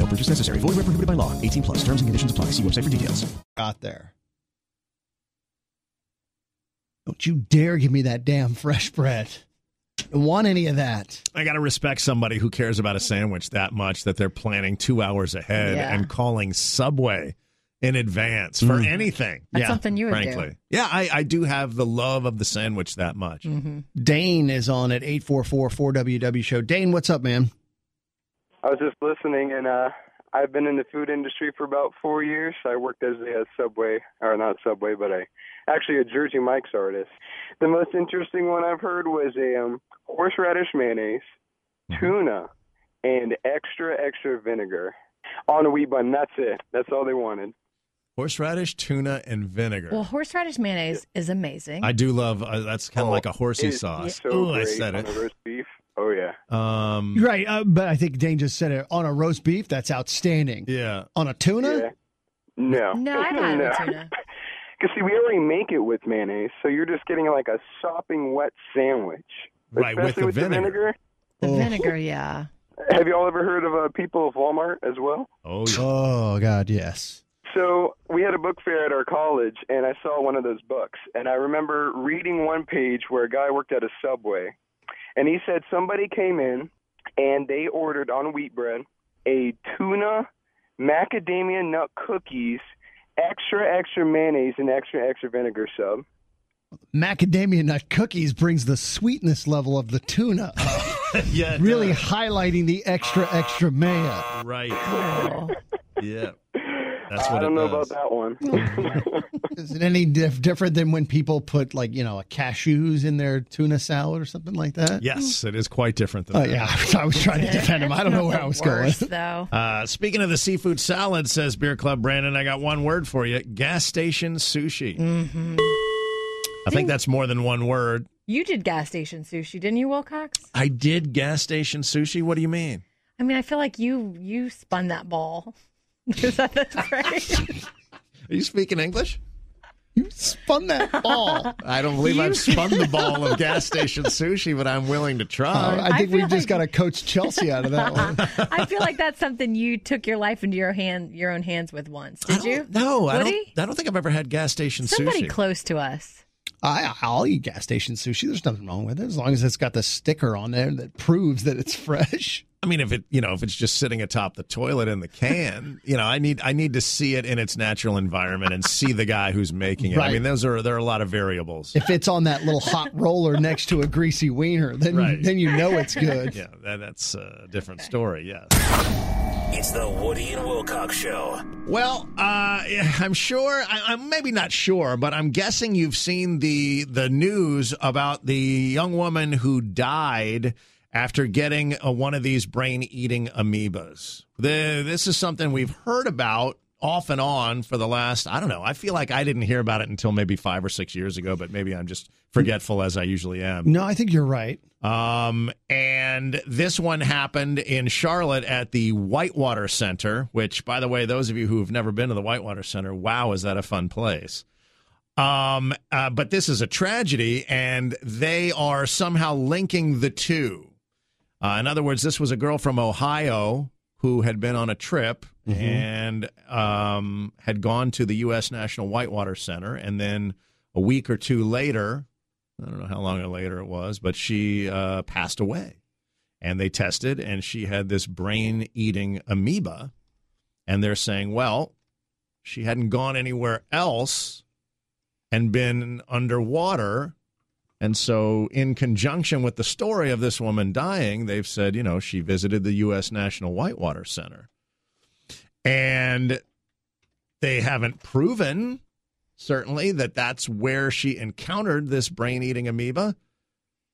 No purchase necessary. Void where prohibited by law. 18 plus. Terms and conditions apply. See website for details. Got there. Don't you dare give me that damn fresh bread. Don't want any of that. I got to respect somebody who cares about a sandwich that much that they're planning two hours ahead Yeah. and calling Subway in advance for Mm. anything. That's something you would do. frankly. Yeah, I, I do have the love of the sandwich that much. Mm-hmm. Dane is on at 844-4WW show. Dane, what's up, man? I was just listening, and uh, I've been in the food industry for about four years. I worked as a Subway, or not Subway, but a actually a Jersey Mike's artist. The most interesting one I've heard was a um, horseradish mayonnaise, tuna, and extra extra vinegar on a wheat bun. That's it. That's all they wanted. Horseradish, tuna, and vinegar. Well, horseradish mayonnaise is amazing. I do love. Uh, that's kind of like a horsey It's sauce. So Ooh, I great said on it. a roast beef. Oh yeah. Um, Right, uh, but I think Dane just said it. On a roast beef, that's outstanding. Yeah. On a tuna? Yeah. No. No, I've had no. a tuna. Because see, we already make it with mayonnaise, so you're just getting like a sopping wet sandwich. Right, with Especially the vinegar. The Oh. vinegar, yeah. Have you all ever heard of uh, People of Walmart as well? Oh, Oh, God, yes. So we had a book fair at our college, and I saw one of those books, and I remember reading one page where a guy worked at a Subway, and he said somebody came in and they ordered on wheat bread a tuna macadamia nut cookies, extra extra mayonnaise, and extra extra vinegar sub. Macadamia nut cookies brings the sweetness level of the tuna yeah, really does. highlighting the extra, extra mayo. Right. Yeah. That's what I don't it know does. about that one. Is it any dif- different than when people put, like, you know, a cashews in their tuna salad or something like that? Yes, it is quite different than Oh, that. yeah. I was trying to defend him. I don't know where I was Worse, going. though. Uh, speaking of the seafood salad, says Beer Club Brandon, I got one word for you: gas station sushi. Mm-hmm. I think that's more than one word. You did gas station sushi, didn't you, Wilcox? I did gas station sushi. What do you mean? I mean, I feel like you you spun that ball. Is that the phrase? Are you speaking English? You spun that ball. I don't believe You- I've spun the ball of gas station sushi, but I'm willing to try. Uh, I think feel we've just like- got to coach Chelsea out of that one. I feel like that's something you took your life into your hand, your own hands with once. Did don't- you? No, I don't. I don't think I've ever had gas station Somebody sushi. Somebody close to us. I, I'll eat gas station sushi. There's nothing wrong with it as long as it's got the sticker on there that proves that it's fresh. I mean, if it, you know, if it's just sitting atop the toilet in the can, you know, I need, I need to see it in its natural environment and see the guy who's making it. I mean, those are there are a lot of variables. If it's on that little hot roller next to a greasy wiener, then Right. then you know it's good. Yeah, that, that's a different story. Yes. It's the Woody and Wilcox Show. Well, uh, I'm sure. I, I'm maybe not sure, but I'm guessing you've seen the the news about the young woman who died after getting uh one of these brain eating amoebas. The, this is something we've heard about off and on for the last. I don't know. I feel like I didn't hear about it until maybe five or six years ago, but maybe I'm just forgetful as I usually am. No, I think you're right. Um, and this one happened in Charlotte at the Whitewater Center, which, by the way, those of you who have never been to the Whitewater Center, wow, is that a fun place? Um, uh, but this is a tragedy, and they are somehow linking the two. Uh, in other words, this was a girl from Ohio who had been on a trip and um, had gone to the U.S. National Whitewater Center, and then a week or two later, I don't know how long later it was, but she uh, passed away. And they tested, and she had this brain eating amoeba. And they're saying, well, she hadn't gone anywhere else and been underwater. And so, in conjunction with the story of this woman dying, they've said, you know, she visited the U.S. National Whitewater Center. And they haven't proven, certainly, that that's where she encountered this brain eating amoeba.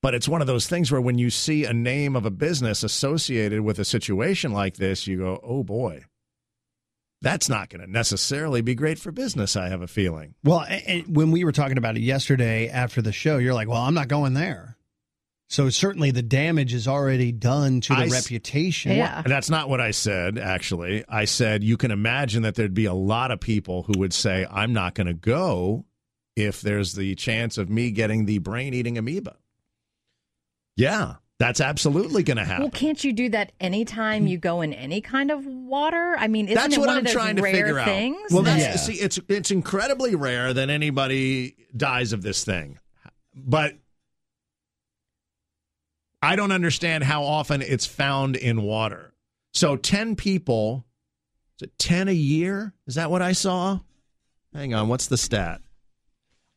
But it's one of those things where when you see a name of a business associated with a situation like this, you go, oh boy, that's not going to necessarily be great for business, I have a feeling. Well, and when we were talking about it yesterday after the show, you're like, "Well, I'm not going there." So certainly the damage is already done to the I s- reputation. And that's not what I said, actually. I said you can imagine that there'd be a lot of people who would say, I'm not going to go if there's the chance of me getting the brain eating amoeba. Yeah. That's absolutely going to happen. Well, can't you do that anytime you go in any kind of water? I mean, isn't That's it what one I'm of those trying to rare figure things? out. Well, that's that- see, it's it's incredibly rare that anybody dies of this thing, but I don't understand how often it's found in water. So ten people, is it ten a year? Is that what I saw? Hang on, what's the stat?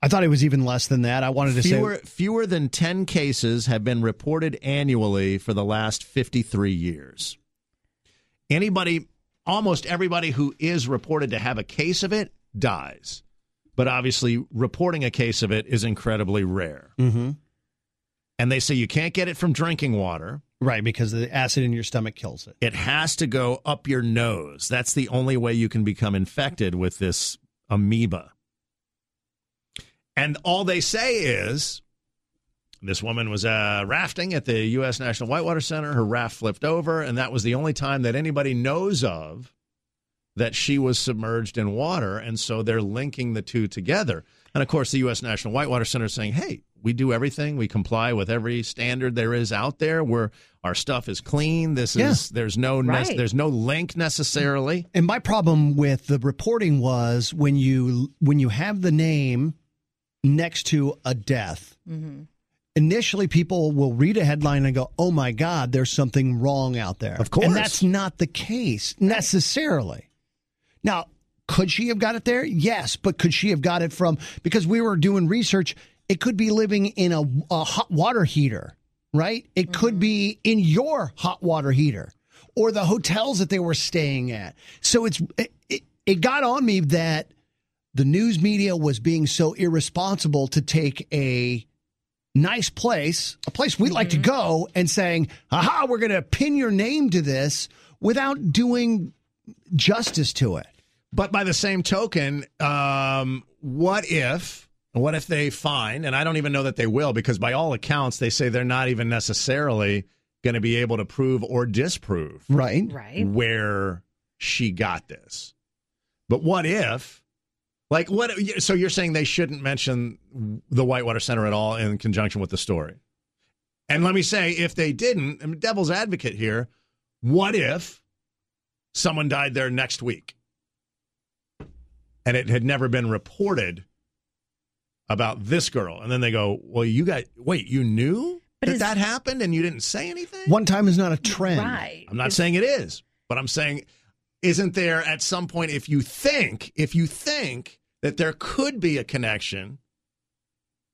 I thought it was even less than that. I wanted to Fewer say fewer than ten cases have been reported annually for the last fifty three years. Anybody, almost everybody who is reported to have a case of it dies. But obviously, reporting a case of it is incredibly rare. Mhm. And they say you can't get it from drinking water. right because the acid in your stomach kills it. It has to go up your nose. That's the only way you can become infected with this amoeba. And all they say is this woman was uh, rafting at the U.S. National Whitewater Center. Her raft flipped over, and that was the only time that anybody knows of that she was submerged in water. And so they're linking the two together. And of course, the U.S. National Whitewater Center is saying, hey, we do everything. We comply with every standard there is out there. Where our stuff is clean. This is there's no Right. there's no link necessarily. And my problem with the reporting was when you when you have the name next to a death. Mm-hmm. Initially, people will read a headline and go, "Oh my God, there's something wrong out there." Of course. and that's not the case necessarily. Now, could she have got it there? Yes, but could she have got it from? Because we were doing research, it could be living in a, a hot water heater, right? It could be in your hot water heater or the hotels that they were staying at. So it's it, it, it got on me that the news media was being so irresponsible to take a nice place, a place we'd like to go, and saying, aha, we're going to pin your name to this without doing justice to it. But by the same token, um, what if what if they find, and I don't even know that they will, because by all accounts they say they're not even necessarily going to be able to prove or disprove Right. Right. where she got this. But what if, like, what? So you're saying they shouldn't mention the Whitewater Center at all in conjunction with the story? And let me say, if they didn't, I'm devil's advocate here. What if someone died there next week, and it had never been reported about this girl, and then they go, "Well, you got wait, you knew that that happened, and you didn't say anything." One time is not a trend. Right. I'm not saying it is, but I'm saying, isn't there at some point, if you think, if you think that there could be a connection,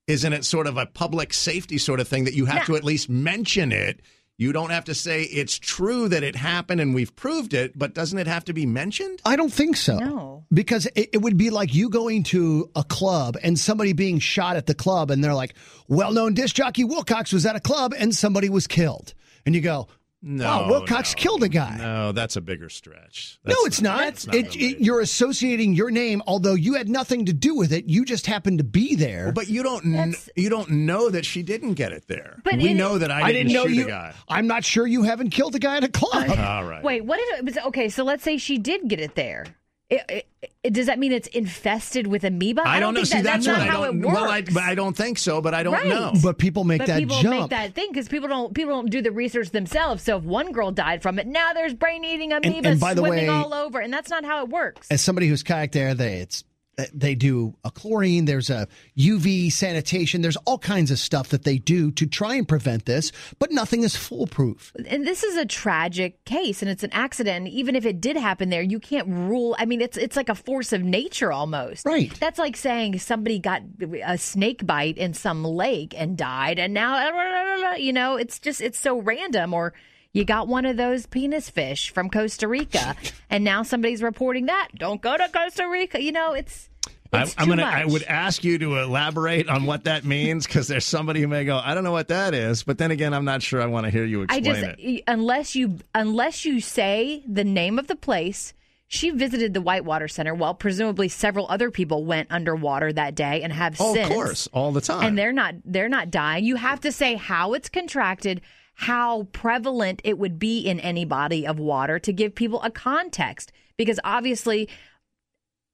isn't it sort of a public safety sort of thing that you have to at least mention it? You don't have to say it's true that it happened and we've proved it, but doesn't it have to be mentioned? I don't think so. No. Because it, it would be like you going to a club and somebody being shot at the club, and they're like, well known disc jockey Wilcox was at a club and somebody was killed. And you go, No, wow, Wilcox killed a guy. No, that's a bigger stretch. no, it's not. That's not It- it- you're associating your name, although you had nothing to do with it. You just happened to be there. But you don't. Kn- you don't know that she didn't get it there. But we in- know that I didn't, know shoot you. a guy. I'm not sure you haven't killed a guy at a club. All right. Wait, what if it was okay? So let's say she did get it there. It, it, it- does that mean it's infested with amoeba? I don't, know. think See, that, that's, that's what not I how don't. it works. Well, I, but I don't think so. But I don't Right. know. But people make but that people jump. make that thing because people don't people don't do the research themselves. So if one girl died from it, now there's brain eating amoeba and by the swimming way- all over, and that's not how it works. As somebody who's kayak there, they it's Uh, they do a chlorine. There's a UV sanitation. There's all kinds of stuff that they do to try and prevent this, but nothing is foolproof. and this is a tragic case and it's an accident even if it did happen there you can't rule i mean it's it's like a force of nature almost right that's like saying somebody got a snake bite in some lake and died and now you know it's just it's so random or you got one of those penis fish from Costa Rica, and now somebody's reporting that. Don't go to Costa Rica. You know, it's I, I'm gonna. much. I would ask you to elaborate on what that means because there's somebody who may go, I don't know what that is, but then again, I'm not sure. I want to hear you I explain just it. unless you unless you say the name of the place. She visited the Whitewater Center. Well, presumably several other people went underwater that day and have Oh, of since. course, all the time. And they're not they're not dying. You have to say how it's contracted, how prevalent it would be in any body of water to give people a context because obviously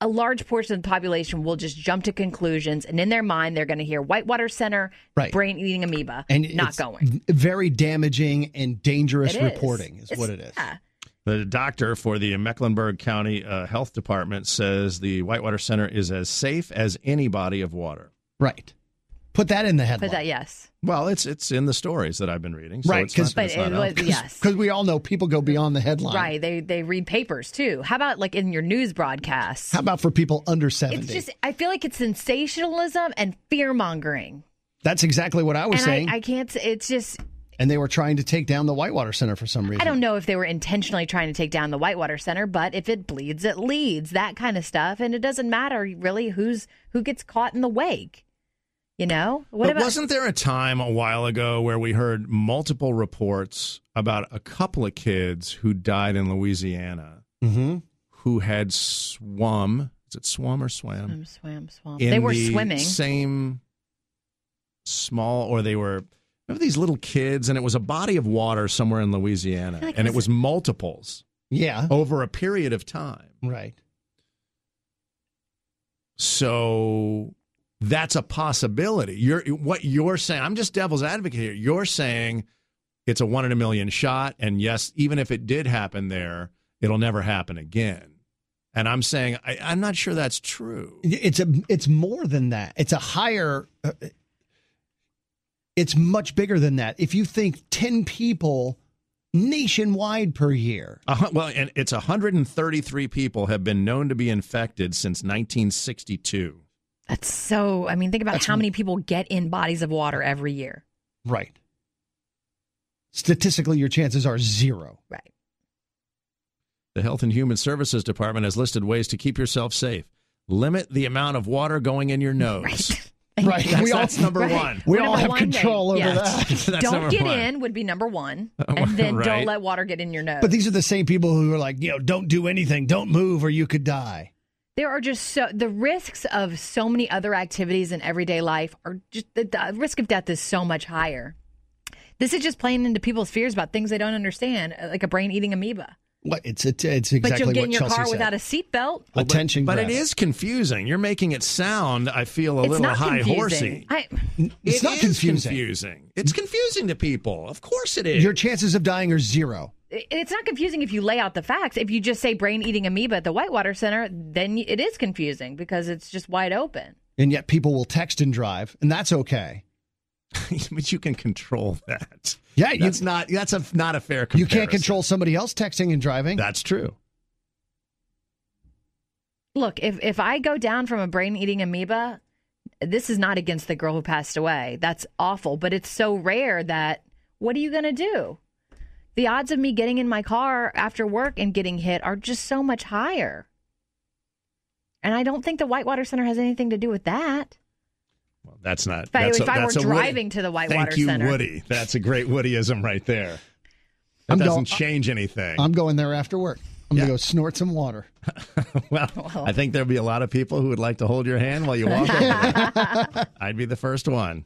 a large portion of the population will just jump to conclusions, and in their mind, they're going to hear Whitewater Center, Right. brain eating amoeba, and not it's going. Very damaging and dangerous It is. reporting is It's- what it is. yeah. The doctor for the Mecklenburg County uh, Health Department says the Whitewater Center is as safe as any body of water. Right. Put that in the headline. But that, yes. Well, it's it's in the stories that I've been reading. So right, it's not, But it's it not out. was- yes. Because we all know people go beyond the headline. Right. They they read papers too. How about like in your news broadcasts? How about for people under 70? It's just I feel like it's sensationalism and fear mongering. That's exactly what I was and saying. I, I can't. s- It's just and they were trying to take down the Whitewater Center for some reason. I don't know if they were intentionally trying to take down the Whitewater Center, but if it bleeds, it leads. That kind of stuff, and it doesn't matter really who's who gets caught in the wake. You know what but about? wasn't there a time a while ago where we heard multiple reports about a couple of kids who died in Louisiana Mm-hmm. who had swum? Is it swum or swam? Swam, swam, swam. in They were the swimming. Same small, or they were. Remember these little kids, and it was a body of water somewhere in Louisiana, like and it it was multiples Yeah. over a period of time. Right. So that's a possibility. You're what you're saying. I'm just devil's advocate here. You're saying it's a one in a million shot, and yes, even if it did happen there, it'll never happen again. And I'm saying I, I'm not sure that's true. It's a it's more than that. It's a higher uh, it's much bigger than that. If you think 10 people nationwide per year. Uh, well, and it's 133 people have been known to be infected since 1962. That's so. I mean, think about how many people get in bodies of water every year. Right. Statistically your chances are zero. Right. The Health and Human Services Department has listed ways to keep yourself safe. Limit the amount of water going in your nose. Right. That's, We all- that's number Right. one. We Well, all have control they- over yeah. that. That's don't get one. in would be number one, and then Right. don't let water get in your nose. But these are the same people who are like, you know, don't do anything, don't move or you could die. There are just so the risks of so many other activities in everyday life are just the, the risk of death is so much higher. This is just playing into people's fears about things they don't understand, uh, like a brain-eating amoeba. What it's it's, it's exactly but you'll get in your Chelsea car said. without a seatbelt. Well, but- Attention But, it grabber. confusing. You're making it sound, I feel, a it's little high confusing. horsey. I, It's It not is confusing. confusing. It's confusing to people. Of course it is. Your chances of dying are zero. It- it's not confusing if you lay out the facts. If you just say brain-eating amoeba at the Whitewater Center, then it is confusing because it's just wide open. And yet people will text and drive, and that's okay. but you can control that. Yeah, you- not that's a not a fair You can't control somebody else texting and driving. That's true. Look, if if I go down from a brain eating amoeba, this is not against the girl who passed away. That's awful, but it's so rare that what are you going to do? The odds of me getting in my car after work and getting hit are just so much higher. And I don't think the Whitewater Center has anything to do with that. Well, that's not. If I- that's if I that's were Woody- driving to the Whitewater Thank you, Center. Woody. That's a great Woodyism right there. That I'm doesn't going- change anything. I'm going there after work. I'm Yeah. going to go snort some water. well, I think there'll be a lot of people who would like to hold your hand while you walk over there. I'd be the first one.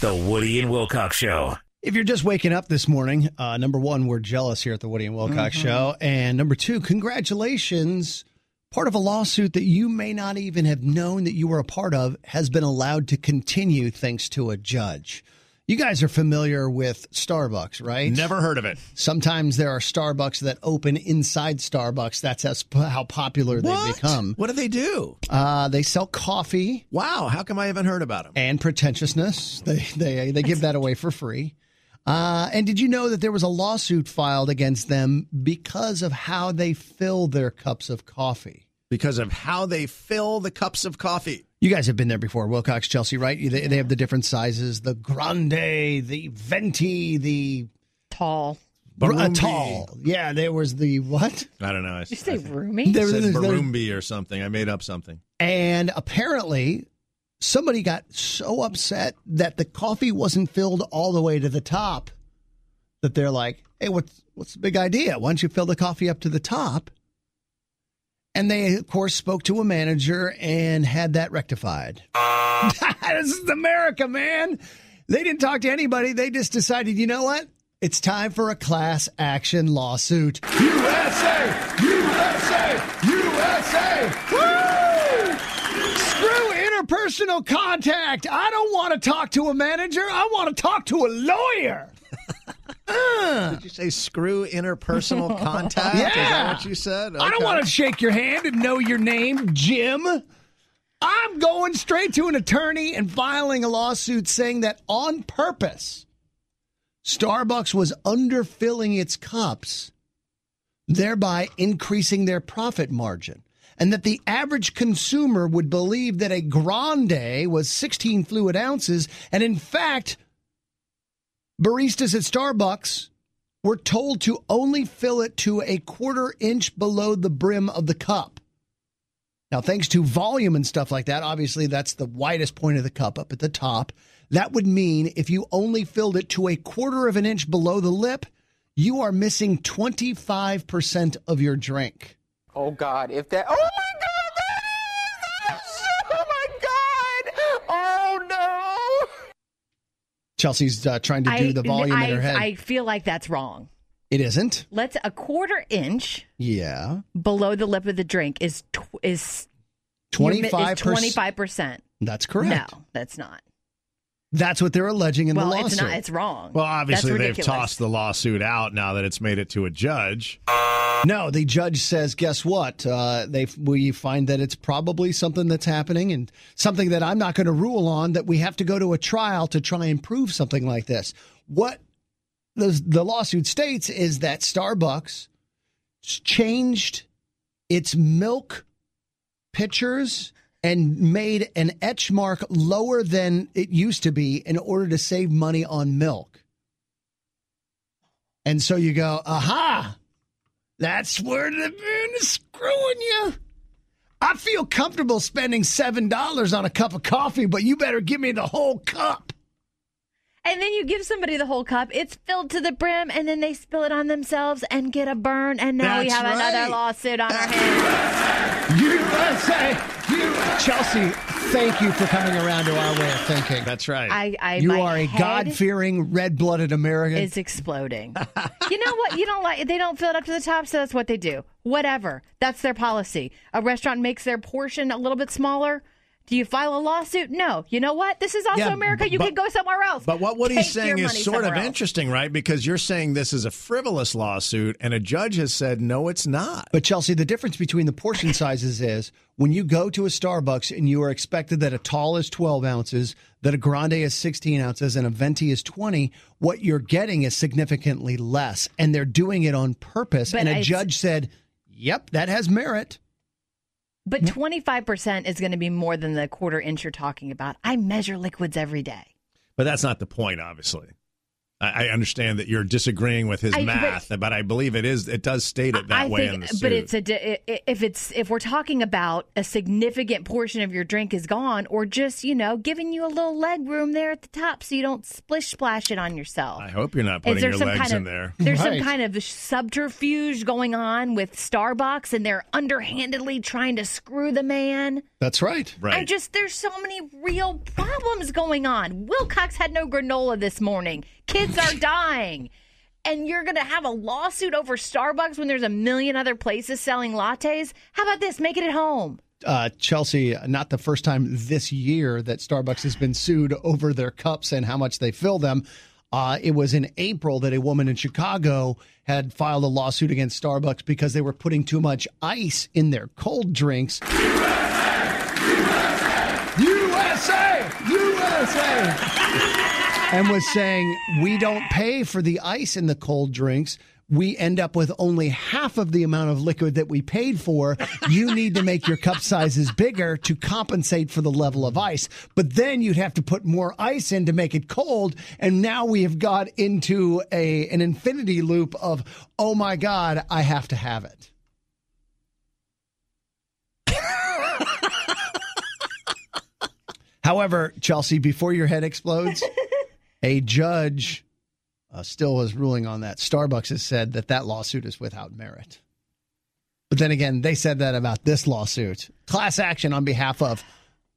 The Woody and Wilcox Show. If you're just waking up this morning, uh, number one, we're jealous here at the Woody and Wilcox Mm-hmm. Show. And number two, congratulations. Part of a lawsuit that you may not even have known that you were a part of has been allowed to continue thanks to a judge. You guys are familiar with Starbucks, right? Never heard of it. Sometimes there are Starbucks that open inside Starbucks. That's how, popular they've become. What do they do? Uh, they sell coffee Wow, how come I haven't heard about them? and pretentiousness. They they they give that away for free. Uh, and did you know that there was a lawsuit filed against them because of how they fill their cups of coffee? Because of how they fill the cups of coffee. You guys have been there before, Wilcox, Chelsea, right? They, they have the different sizes: the grande, the venti, the Tall. uh, Barumbi. tall. Yeah, there was the what? I don't know. I, Did you say I roomy? There- said there's- there's- Barumbi or something. I made up something. And apparently, somebody got so upset that the coffee wasn't filled all the way to the top that they're like, "Hey, what's what's the big idea? Why don't you fill the coffee up to the top?" And they, of course, spoke to a manager and had that rectified. this is America, man. They didn't talk to anybody. They just decided, you know what? It's time for a class action lawsuit. USA! USA! USA! Woo! Interpersonal contact. I don't want to talk to a manager. I want to talk to a lawyer. Did you say screw interpersonal contact? Yeah. Is that what you said? I don't want to shake your hand and know your name, Jim. I'm going straight to an attorney and filing a lawsuit saying that on purpose, Starbucks was underfilling its cups, thereby increasing their profit margin. And that the average consumer would believe that a grande was 16 fluid ounces. And in fact, baristas at Starbucks were told to only fill it to a quarter inch below the brim of the cup. Now, thanks to volume and stuff like that, obviously that's the widest point of the cup up at the top. That would mean if you only filled it to a quarter of an inch below the lip, you are missing 25% of your drink. Oh God, if that. Oh my God, that is. Oh my God. Oh no. Chelsea's uh, trying to do I- the volume I, in her head. I feel like that's wrong. it isn't? Let's a quarter inch Yeah. below the lip of the drink is tw- is twenty 25%. five percent. That's correct. No, that's not. That's what they're alleging in well, the lawsuit. it's not. It's wrong. Well, obviously they've tossed the lawsuit out now that it's made it to a judge. No, the judge says, guess what? Uh, they we find that it's probably something that's happening and something that I'm not going to rule on. That we have to go to a trial to try and prove something like this. What the the lawsuit states is that Starbucks changed its milk pitchers and made an etch mark lower than it used to be in order to save money on milk. And so you go, aha, that's where the man is screwing you. I feel comfortable spending $7 on a cup of coffee, but you better give me the whole cup. And then you give somebody the whole cup. It's filled to the brim, and then they spill it on themselves and get a burn. And now we have right. another lawsuit on our hands. USA! Chelsea, thank you for coming around to our way of thinking. That's right. I, I you are a God fearing, red blooded American. Is exploding. you know what? You don't like. They don't fill it up to the top, so that's what they do. Whatever. That's their policy. A restaurant makes their portion a little bit smaller. Do you file a lawsuit? No. You know what? This is also Yeah, America. You but- could go somewhere else. But what, what Take he's your saying is sort of else. interesting, right? Because you're saying this is a frivolous lawsuit, and a judge has said, no, it's not. But Chelsea, the difference between the portion sizes is when you go to a Starbucks and you are expected that a tall is 12 ounces, that a grande is 16 ounces, and a venti is 20, what you're getting is significantly less. And they're doing it on purpose. But and a judge said, yep, that has merit. But 25% is going to be more than the quarter inch you're talking about. I measure liquids every day. But that's not the point, obviously. I, I understand that you're disagreeing with his I- math, but, I believe it is. It does state it that I way think, in the suit. but it's a if it's if we're talking about a significant portion of your drink is gone, or just you know giving you a little leg room there at the top so you don't splish splash it on yourself. I hope you're not putting your legs kind in there. there's Right. some kind of subterfuge going on with Starbucks, and they're underhandedly trying to screw the man? That's right. I just there's so many real problems going on. Wilcox had no granola this morning. Kids are dying. And you're going to have a lawsuit over Starbucks when there's a million other places selling lattes? How about this? Make it at home. Uh, Chelsea, not the first time this year that Starbucks has been sued over their cups and how much they fill them. Uh, it was in April that a woman in Chicago had filed a lawsuit against Starbucks because they were putting too much ice in their cold drinks. USA! USA! and was saying, We don't pay for the ice in the cold drinks. We end up with only half of the amount of liquid that we paid for. You need to make your cup sizes bigger to compensate for the level of ice. But then you'd have to put more ice in to make it cold. And now we have got into a an infinity loop of, oh my God, I have to have it. However, Chelsea, before your head explodes, a judge uh, still is ruling on that. Starbucks has said that that lawsuit is without merit. But then again, they said that about this lawsuit. Class action on behalf of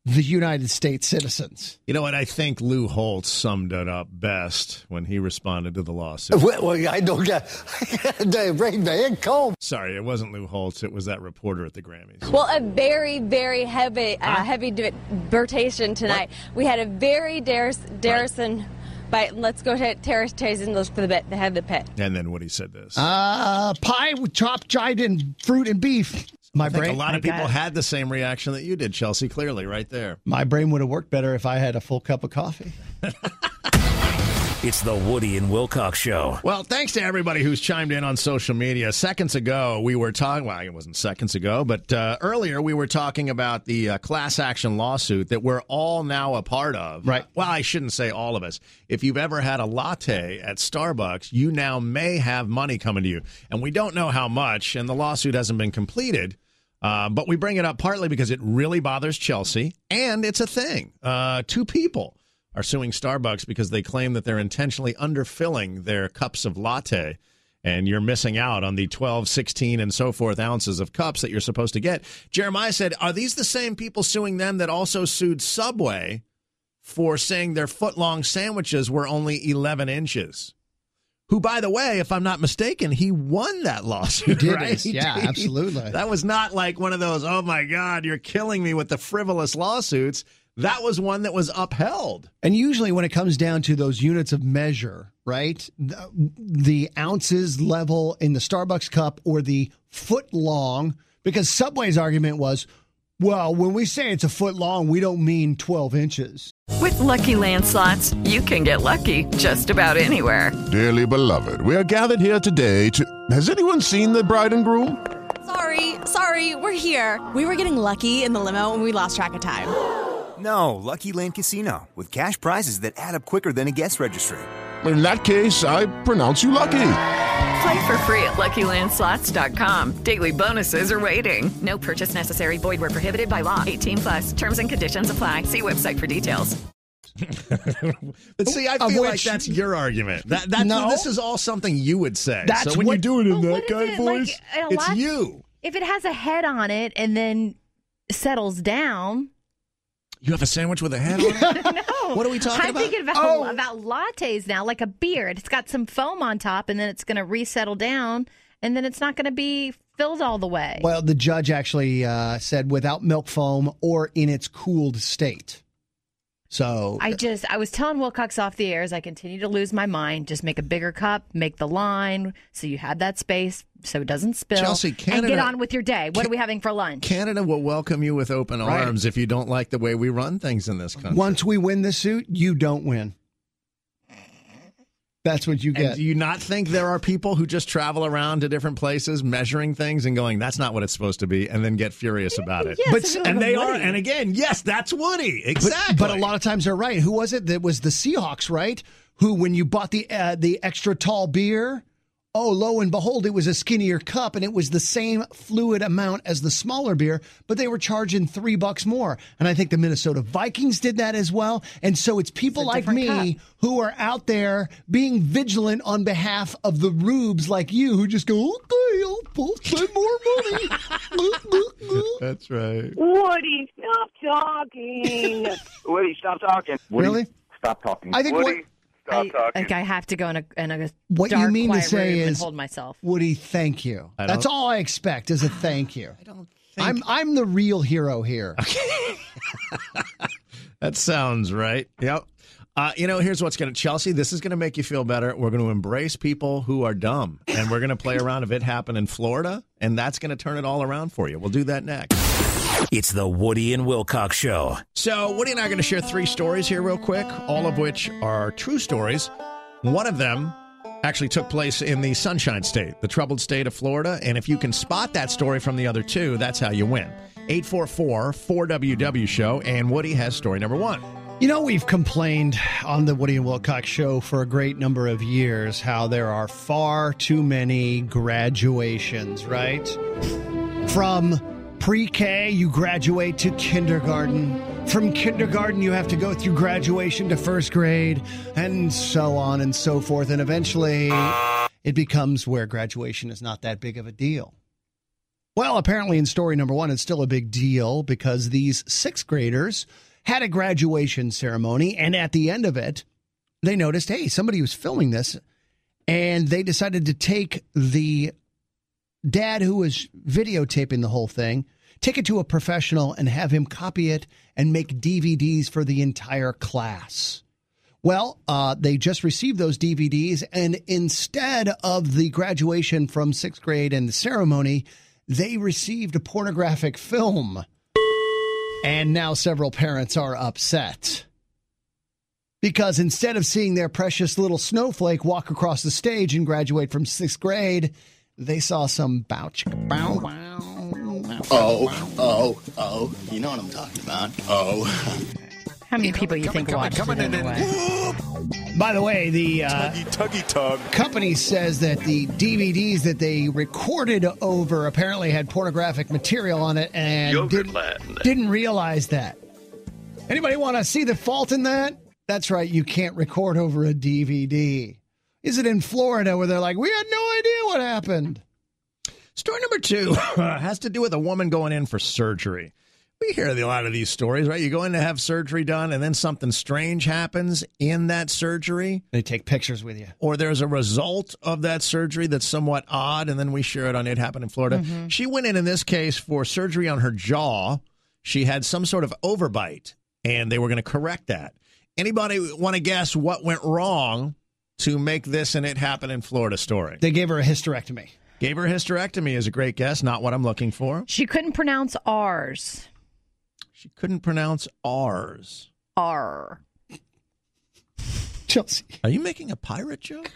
the United States citizens. You know what? I think Lou Holtz summed it up best when he responded to the lawsuit. Well, well, I don't get the brain man comb. Sorry, it wasn't Lou Holtz. It was that reporter at the Grammys. Well, a very, very heavy, uh, heavy debatation tonight. We had a very Darris, Darrison. But let's go to Terrace Tyson for the bit, the head of the pit. And then Woody said this. Uh, pie with chopped giant and fruit and beef. My I think brain. a lot of I people had the same reaction that you did, Chelsea. Clearly, right there. My brain would have worked better if I had a full cup of coffee. It's the Woody and Wilcox Show. Well, thanks to everybody who's chimed in on social media. Seconds ago, we were talking, well, it wasn't seconds ago, but uh, earlier we were talking about the uh, class action lawsuit that we're all now a part of. Right. Well, I shouldn't say all of us. If you've ever had a latte at Starbucks, you now may have money coming to you. And we don't know how much, and the lawsuit hasn't been completed. Uh, but we bring it up partly because it really bothers Chelsea, and it's a thing. Uh, two people are suing Starbucks because they claim that they're intentionally underfilling their cups of latte. And you're missing out on the 12, 16, and so forth ounces of cups that you're supposed to get. Jeremiah said, Are these the same people suing them that also sued Subway for saying their foot long sandwiches were only 11 inches? Who, by the way, if I'm not mistaken, he won that lawsuit. He did, right? yeah, absolutely. That was not like one of those, oh my God, you're killing me with the frivolous lawsuits. That was one that was upheld. And usually, when it comes down to those units of measure, right, the, the ounces level in the Starbucks cup or the foot long, because Subway's argument was, well, when we say it's a foot long, we don't mean 12 inches. With Lucky Land slots, you can get lucky just about anywhere. Dearly beloved, we are gathered here today to. Has anyone seen the bride and groom? Sorry, sorry, we're here. We were getting lucky in the limo and we lost track of time. No, Lucky Land Casino, with cash prizes that add up quicker than a guest registry. In that case, I pronounce you lucky. Play for free at LuckyLandSlots.com. Daily bonuses are waiting. No purchase necessary. Void where prohibited by law. 18 plus. Terms and conditions apply. See website for details. But see, I Of feel like which- that's your argument. That, that No. this is all something you would say. That's so when what- you do it in But that what guy if it, like, voice, a it's lot- you. If it has a head on it and then settles down. You have a sandwich with a head on it? no. What are we talking I'm about? thinking about Oh. about lattes now, like a beer. It's got some foam on top, and then it's going to resettle down, and then it's not going to be filled all the way. Well, the judge actually uh, said without milk foam or in its cooled state. So I just I was telling Wilcox off the air as I continue to lose my mind. Just make a bigger cup, make the line so you have that space so it doesn't spill. Chelsea, and Canada- get on with your day. What are we having for lunch? Canada will welcome you with open Right. arms if you don't like the way we run things in this country. once we win this suit, you don't win. That's what you And get. do you not think there are people who just travel around to different places measuring things and going, that's not what it's supposed to be, and then get furious about it? Yes, But- it's and they Woody. are, and again, yes, that's Woody. But- Exactly. But, a lot of times they're right. Who was it that was the Seahawks, right? Who, when you bought the uh, the extra tall beer, oh, lo and behold, it was a skinnier cup and it was the same fluid amount as the smaller beer, but they were charging three bucks more. And I think the Minnesota Vikings did that as well. And so it's people It's like me cup. who are out there being vigilant on behalf of the rubes like you who just go, okay, I'll, I'll spend more money. That's right. Woody, stop talking. Woody, stop talking. Really? Stop talking. I think Woody, what- stop I, talking. like I have to go in a, in a What dark, you mean to say and is, hold myself. Woody, thank you. I That's don't- all I expect is a thank you. I don't. I'm I'm the real hero here. Okay. That sounds right. Yep. Uh, you know, here's what's going to, Chelsea, this is going to make you feel better. We're going to embrace people who are dumb, and we're going to play around if it happened in Florida, and that's going to turn it all around for you. We'll do that next. It's the Woody and Wilcox Show. So, Woody and I are going to share three stories here, real quick, all of which are true stories. One of them actually took place in the Sunshine State, the troubled state of Florida. And if you can spot that story from the other two, that's how you win. 844 4WW Show. And Woody has story number one. You know, we've complained on the Woody and Wilcox show for a great number of years how there are far too many graduations, right? From pre K, you graduate to kindergarten. From kindergarten, you have to go through graduation to first grade, and so on and so forth. And eventually, it becomes where graduation is not that big of a deal. Well, apparently, in story number one, it's still a big deal because these sixth graders had a graduation ceremony, and at the end of it, they noticed, hey, somebody was filming this, and they decided to take the dad who was videotaping the whole thing, take it to a professional, and have him copy it and make DVDs for the entire class. Well, uh, they just received those DVDs, and instead of the graduation from sixth grade and the ceremony, they received a pornographic film. And now several parents are upset. Because instead of seeing their precious little snowflake walk across the stage and graduate from sixth grade, they saw some bow chicka bow wow. Oh, oh, oh. You know what I'm talking about. Oh. How many people you think watched it anyway? By the way, the uh, Tuggy, tuggy, tug. company says that the DVDs that they recorded over apparently had pornographic material on it and didn't, didn't realize that. Anybody want to see the fault in that? That's right, you can't record over a DVD. Is it in Florida where they're like, we had no idea what happened? Story number two has to do with a woman going in for surgery. We hear a lot of these stories, right? You go in to have surgery done, and then something strange happens in that surgery. They take pictures with you. Or there's a result of that surgery that's somewhat odd, and then we share it on It Happened in Florida. Mhm. She went in in this case for surgery on her jaw. She had some sort of overbite, and they were going to correct that. Anybody want to guess what went wrong to make this and It happen in Florida story? They gave her a hysterectomy. Gave her a hysterectomy is a great guess, not what I'm looking for. She couldn't pronounce R's. She couldn't pronounce R's. R. Chelsea. Are you making a pirate joke?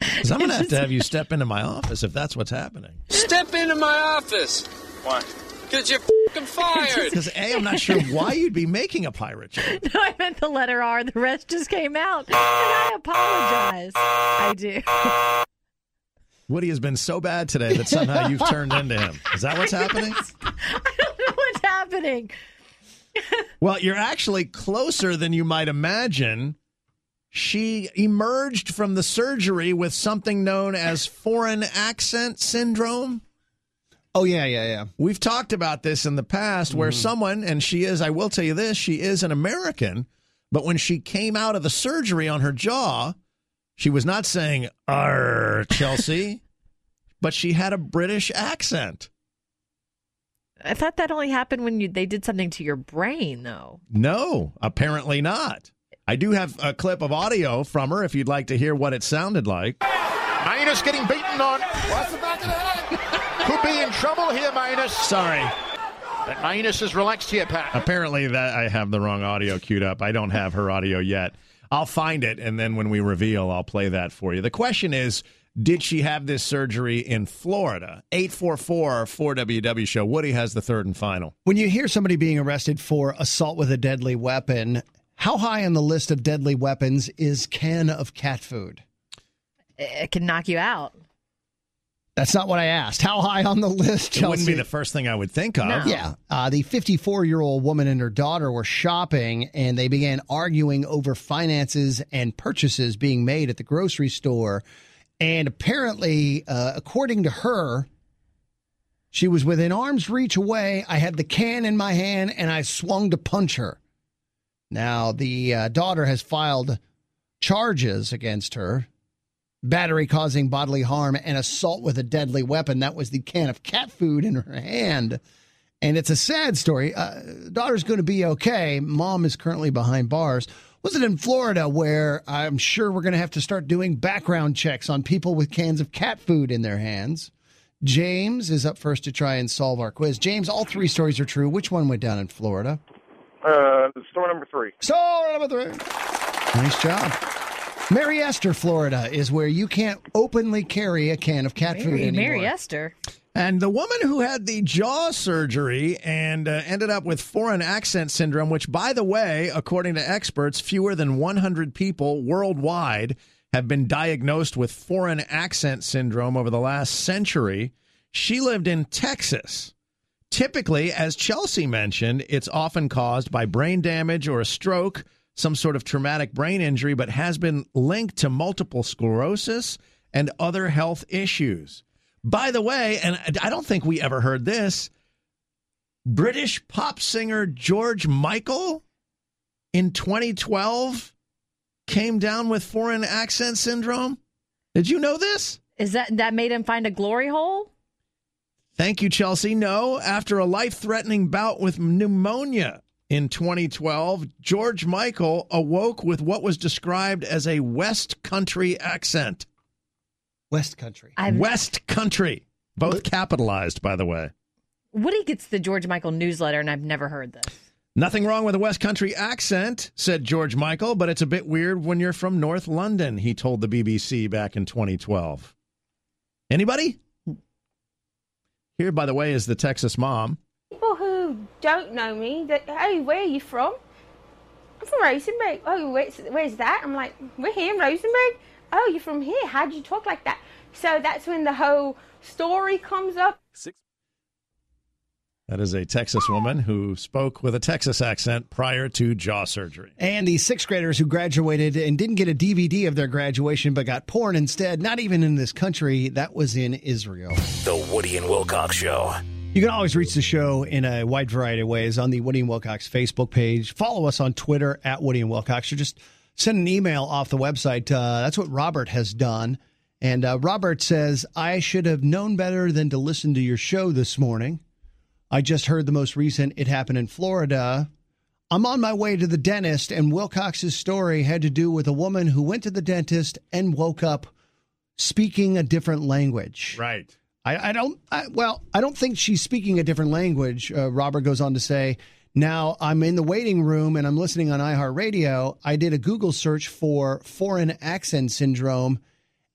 Because I'm going to have to have you step into my office if that's what's happening. Step into my office. Why? Because you're fucking fired. Because A, I'm not sure why you'd be making a pirate joke. No, I meant the letter R. The rest just came out. And I apologize. I do. Woody has been so bad today that somehow you've turned into him. Is that what's happening? I don't know What's happening? Well, you're actually closer than you might imagine. She emerged from the surgery with something known as foreign accent syndrome. Oh, yeah, yeah, yeah. We've talked about this in the past where mm. someone, and she is, I will tell you this, she is an American, but when she came out of the surgery on her jaw, she was not saying, Arr, Chelsea, but she had a British accent. I thought that only happened when you, they did something to your brain, though. No, apparently not. I do have a clip of audio from her if you'd like to hear what it sounded like. Minus getting beaten on. What's the back of the head? Could be in trouble here, Minus. Sorry. But Minus is relaxed here, Pat. Apparently that I have the wrong audio queued up. I don't have her audio yet. I'll find it and then when we reveal, I'll play that for you. The question is, did she have this surgery in Florida? 844-4WW show. Woody has the third and final. When you hear somebody being arrested for assault with a deadly weapon, how high on the list of deadly weapons is can of cat food? It can knock you out. That's not what I asked. How high on the list, It wouldn't be the first thing I would think of. Yeah. Uh, the 54 year old woman and her daughter were shopping and they began arguing over finances and purchases being made at the grocery store. And apparently, uh, according to her, she was within arm's reach away. I had the can in my hand and I swung to punch her. Now, the uh, daughter has filed charges against her battery causing bodily harm and assault with a deadly weapon. That was the can of cat food in her hand. And it's a sad story. Uh, daughter's going to be okay. Mom is currently behind bars. Was it in Florida where I'm sure we're going to have to start doing background checks on people with cans of cat food in their hands? James is up first to try and solve our quiz. James, all three stories are true. Which one went down in Florida? Uh, store number three. Story number three. Nice job. Mary Esther, Florida, is where you can't openly carry a can of cat food Mary, anymore. Mary Esther. And the woman who had the jaw surgery and uh, ended up with foreign accent syndrome, which, by the way, according to experts, fewer than 100 people worldwide have been diagnosed with foreign accent syndrome over the last century. She lived in Texas. Typically, as Chelsea mentioned, it's often caused by brain damage or a stroke, some sort of traumatic brain injury, but has been linked to multiple sclerosis and other health issues. By the way, and I don't think we ever heard this British pop singer George Michael in 2012 came down with foreign accent syndrome. Did you know this? Is that that made him find a glory hole? Thank you, Chelsea. No, after a life threatening bout with pneumonia in 2012, George Michael awoke with what was described as a West Country accent. West Country. West Country. Both capitalized, by the way. Woody gets the George Michael newsletter, and I've never heard this. Nothing wrong with a West Country accent, said George Michael, but it's a bit weird when you're from North London, he told the BBC back in 2012. Anybody? Here, by the way, is the Texas mom. People who don't know me, that hey, where are you from? I'm from Rosenberg. Oh, where's, where's that? I'm like, we're here in Rosenberg. Oh, you're from here. How'd you talk like that? So that's when the whole story comes up. That is a Texas woman who spoke with a Texas accent prior to jaw surgery. And the sixth graders who graduated and didn't get a DVD of their graduation but got porn instead, not even in this country, that was in Israel. The Woody and Wilcox Show. You can always reach the show in a wide variety of ways on the Woody and Wilcox Facebook page. Follow us on Twitter at Woody and Wilcox, or just send an email off the website. Uh, that's what Robert has done. And uh, Robert says, I should have known better than to listen to your show this morning. I just heard the most recent, it happened in Florida. I'm on my way to the dentist, and Wilcox's story had to do with a woman who went to the dentist and woke up speaking a different language. Right. I, I don't. I, well, I don't think she's speaking a different language. Uh, Robert goes on to say, "Now I'm in the waiting room and I'm listening on iHeartRadio. I did a Google search for foreign accent syndrome,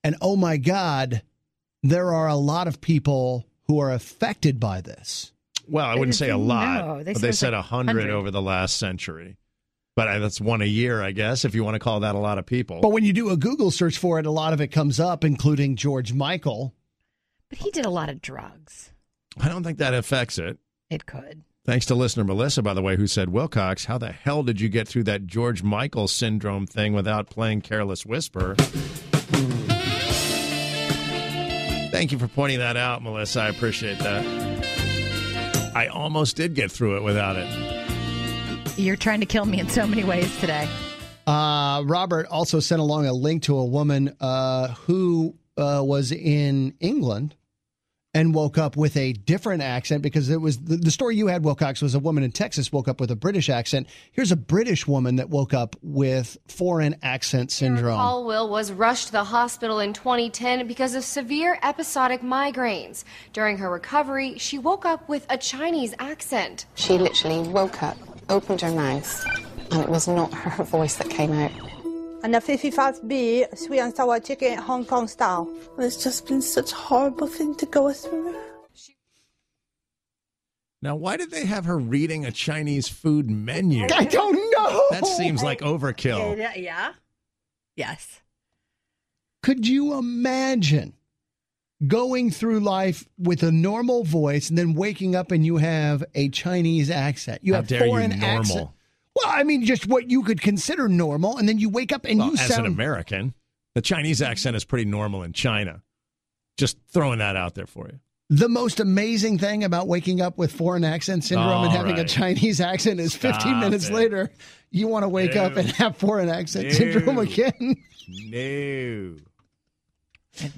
and oh my God, there are a lot of people who are affected by this." Well, I wouldn't say a lot, No, they but they said a hundred 100. over the last century. But that's one a year, I guess, if you want to call that a lot of people. But when you do a Google search for it, a lot of it comes up, including George Michael. But he did a lot of drugs. I don't think that affects it. It could. Thanks to listener Melissa, by the way, who said, Wilcox, how the hell did you get through that George Michael syndrome thing without playing Careless Whisper? Thank you for pointing that out, Melissa. I appreciate that. I almost did get through it without it. You're trying to kill me in so many ways today. Uh, Robert also sent along a link to a woman uh, who uh, was in England and woke up with a different accent because it was the, the story you had, Wilcox, was a woman in Texas woke up with a British accent. Here's a British woman that woke up with foreign accent syndrome. Paul Will was rushed to the hospital in 2010 because of severe episodic migraines. During her recovery, she woke up with a Chinese accent. She literally woke up, opened her mouth, and it was not her voice that came out. And a 55B sweet and sour chicken Hong Kong style. It's just been such a horrible thing to go through. Now, why did they have her reading a Chinese food menu? I don't know. That seems like overkill. Yeah. yeah. Yes. Could you imagine going through life with a normal voice and then waking up and you have a Chinese accent? You How have dare you, foreign normal? accent. Well, I mean, just what you could consider normal, and then you wake up and Well, you as sound an American, the Chinese accent is pretty normal in China. Just throwing that out there for you. The most amazing thing about waking up with foreign accent syndrome and All having a. Chinese accent is 15 minutes it. later, you want to wake up and have foreign accent No. syndrome again. No.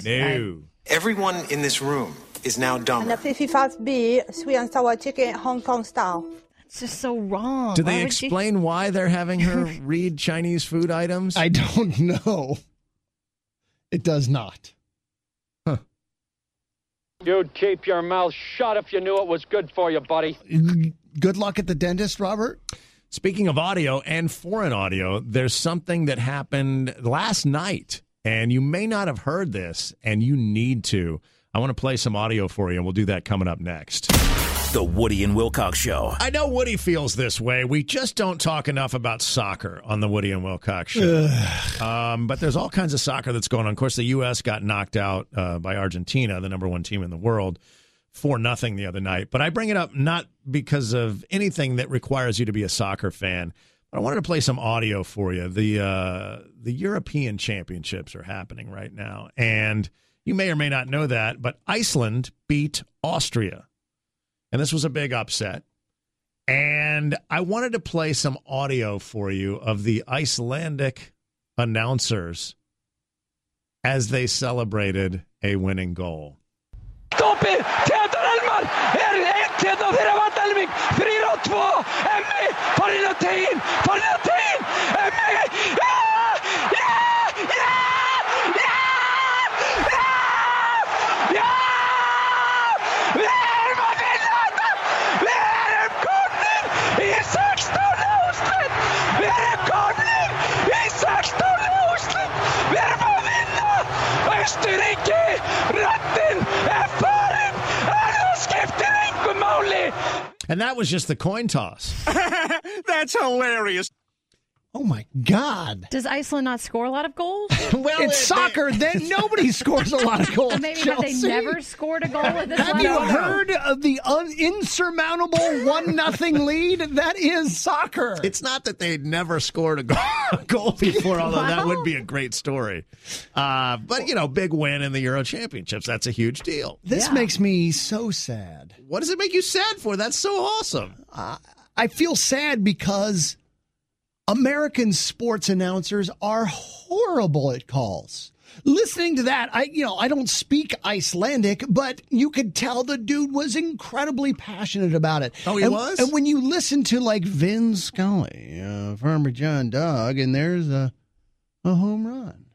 No. Everyone in this room is now dumb. And dumber. a 55B sweet and sour chicken Hong Kong style. It's just so wrong. Do Why they would you- explain why they're having her read Chinese food items? I don't know. It does not. Huh. You'd keep your mouth shut if you knew it was good for you, buddy. Good luck at the dentist, Robert. Speaking of audio and foreign audio, there's something that happened last night, and you may not have heard this, and you need to. I want to play some audio for you, and we'll do that coming up next. The Woody and Wilcox Show. I know Woody feels this way. We just don't talk enough about soccer on the Woody and Wilcox show. um, but there's all kinds of soccer that's going on. Of course, the U.S. got knocked out uh, by Argentina, the number one team in the world, for nothing the other night. But I bring it up not because of anything that requires you to be a soccer fan. But I wanted to play some audio for you. The uh, the European Championships are happening right now, and You may or may not know that, but Iceland beat Austria. And this was a big upset. And I wanted to play some audio for you of the Icelandic announcers as they celebrated a winning goal. Östuríki, röddinn er farin en það skiptir engum máli And that was just the coin toss. That's hilarious. Oh my God! Does Iceland not score a lot of goals? well, it's soccer. Then nobody scores a lot of goals. Maybe have they never scored a goal at this Have you level? heard of the un- insurmountable one nothing lead? That is soccer. It's not that they'd never scored a goal, a goal before, although that would be a great story. Uh, but, you know, big win in the Euro Championships. That's a huge deal. This makes me so sad. What does it make you sad for? That's so awesome. Uh, I feel sad because American sports announcers are horrible at calls. Listening to that, I you know I don't speak Icelandic, but you could tell the dude was incredibly passionate about it. Oh, he and, was? And when you listen to like Vin Scully, uh, Farmer John Dog, and there's a a home run.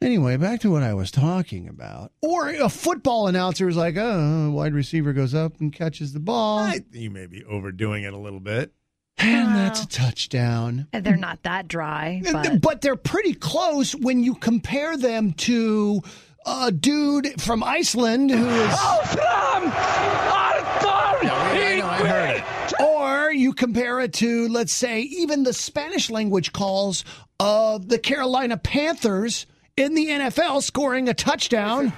Anyway, back to what I was talking about. Or a football announcer is like, oh, wide receiver goes up and catches the ball. I, you may be overdoing it a little bit. And that's a touchdown. And they're not that dry. But, But they're pretty close when you compare them to a dude from Iceland who is. Áfram! Arnór! I know, I. Or you compare it to, let's say, even the Spanish language calls of the Carolina Panthers in the NFL scoring a touchdown.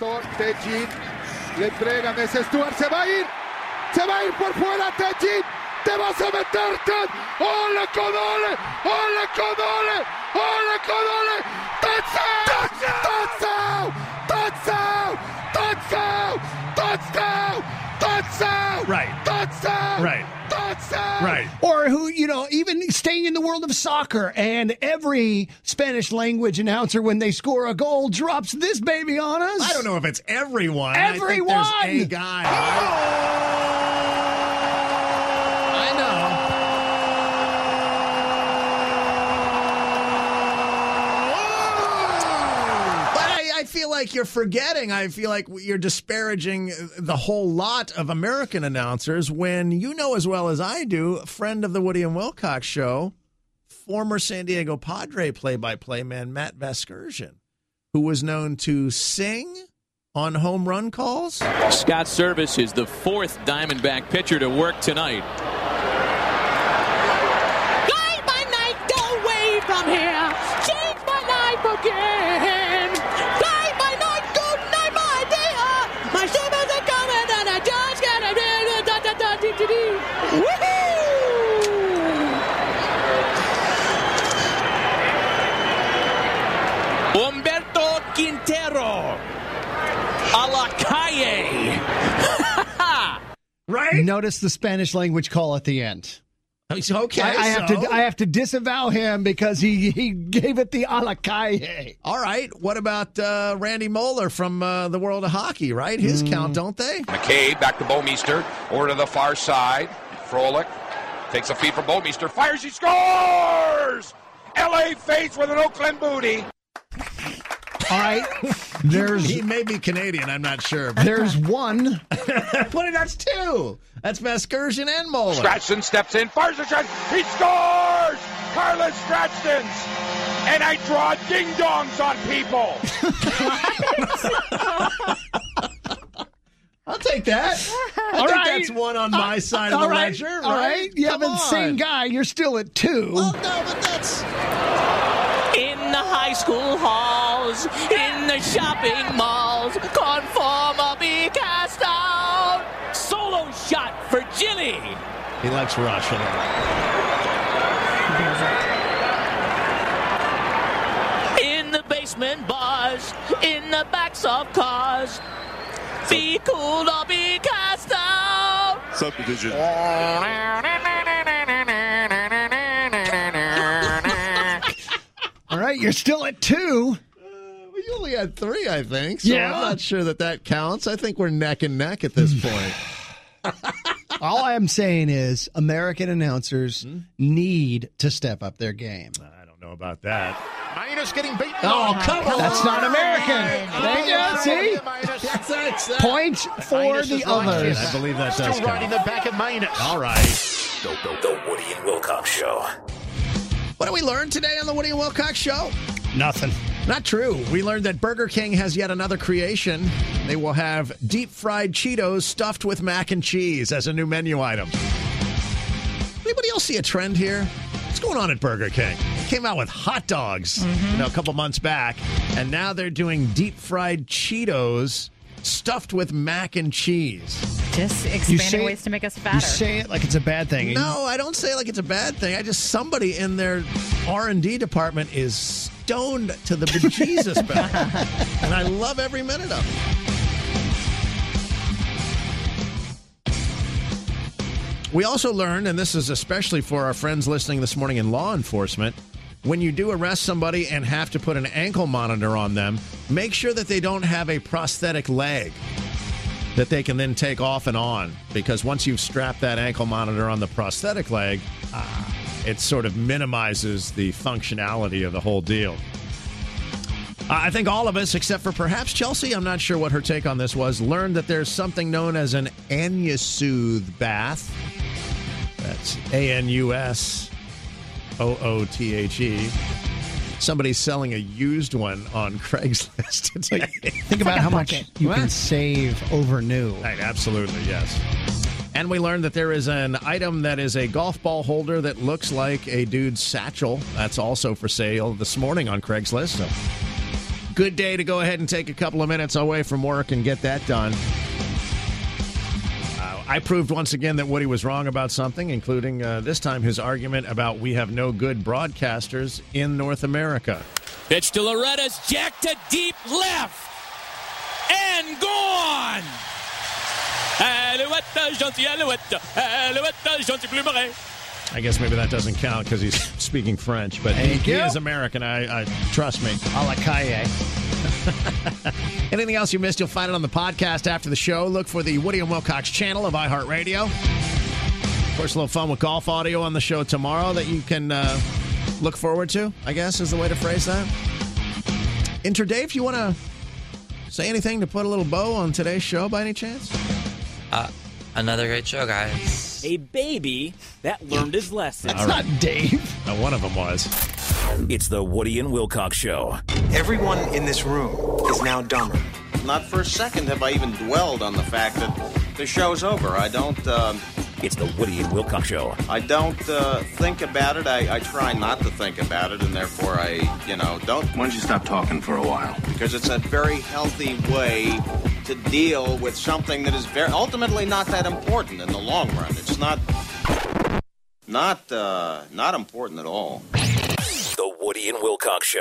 Tejin le entregan ese Stuart, se va a ir, se va a ir por fuera Tejin, te vas a meter Ted, ole con ole, ole con ole, ole con ole, touchdown, touchdown, touchdown, touchdown, touchdown, Right. touchdown, Right. touchdown, Right. Or who, you know, even staying in the world of soccer, and every Spanish language announcer, when they score a goal, drops this baby on us. I don't know if it's everyone. I think Everyone! there's a guy. I know. But I, I feel like you're forgetting. I feel like you're disparaging the whole lot of American announcers when you know as well as I do, friend of the Woody and Wilcox show, former San Diego Padre play-by-play man Matt Vasgersian, who was known to sing on home run calls. Scott Service is the fourth Diamondback pitcher to work tonight. Humberto Quintero. A la calle. right? Notice the Spanish language call at the end. Okay, I, I have so- to. I have to disavow him because he he gave it the a la calle. All right. What about uh, Randy Moller from uh, the world of hockey? Right, his count, don't they? McCabe back to Bouwmeester. or to the far side. Frolik takes a feed from Bouwmeester. Fires. He scores! LA face with an Oakland booty. All right. There's he may be Canadian. I'm not sure. there's one. what? That's two. That's Vasgersian and Moller. Stratton steps in. Fires a shot. He scores! Carlos Stratton's. And I draw ding dongs on people. I'll take that. I All think right. that's one on my uh, side of the right. ledger. All right. Yeah, Come but on. same guy. You're still at two. Well, no, but that's. In the high school halls, in the shopping malls, conform or be cast out. Solo shot for Jilly. He likes Russian. In the basement bars, in the backs of cars. Be cool or be cast out. Subdivision. All right, you're still at two. We only had three, I think. So Yeah. I'm not sure that that counts. I think we're neck and neck at this point. All I'm saying is American announcers Hmm? need to step up their game. I don't know about that. Minus getting beaten. Oh, come on. That's not American. There you go. See? That's, that's, that's, Point for the is others. I believe that does Still does riding count. the back of Minus. All right. The, the, the Woody and Wilcox Show. What did we learn today on the Woody and Wilcox Show? Nothing. Not true. We learned that Burger King has yet another creation. They will have deep fried Cheetos stuffed with mac and cheese as a new menu item. Anybody else see a trend here? What's going on at Burger King? Came out with hot dogs you mm-hmm. know, a couple months back, and now they're doing deep fried Cheetos stuffed with mac and cheese. Just expanding ways to make us fatter. You say it like it's a bad thing. No, I don't say it like it's a bad thing. I just somebody in their R and D department is stoned to the bejesus and I love every minute of it. We also learned, and this is especially for our friends listening this morning in law enforcement, when you do arrest somebody and have to put an ankle monitor on them, make sure that they don't have a prosthetic leg that they can then take off and on because once you've strapped that ankle monitor on the prosthetic leg, uh, it sort of minimizes the functionality of the whole deal. I think all of us, except for perhaps Chelsea, I'm not sure what her take on this was, learned that there's something known as an Anusoothe bath. That's A N U S O O T H E. Somebody's selling a used one on Craigslist today. Think about how much you can save over new. Right, absolutely, yes. And we learned that there is an item that is a golf ball holder that looks like a dude's satchel. That's also for sale this morning on Craigslist. So, good day to go ahead and take a couple of minutes away from work and get that done. I proved once again that Woody was wrong about something, including uh, this time his argument about we have no good broadcasters in North America. Pitch to Loretta's jack to deep left. And gone. Alouette, gentil Alouette. Alouette, gentil Bleu I guess maybe that doesn't count because he's speaking French, but he, Thank he you. is American. I, I trust me. A la Caille. Anything else you missed, you'll find it on the podcast after the show. Look for the Woody and Wilcox channel of iHeartRadio. Of course, a little fun with golf audio on the show tomorrow that you can uh, look forward to, I guess is the way to phrase that. Inter Dave, you want to say anything to put a little bow on today's show by any chance? Uh, another great show, guys. A baby that learned his lesson. That's not Dave. Uh, one of them was. It's the Woody and Wilcox Show. Everyone in this room is now dumber. Not for a second have I even dwelled on the fact that the show's over. I don't. Um, It's the Woody and Wilcox Show. I don't uh, think about it. I, I try not to think about it, and therefore I, you know, don't. Why don't you stop talking for a while? Because it's a very healthy way to deal with something that is very ultimately not that important in the long run. It's not, not, uh, not important at all. The Woody and Wilcox Show.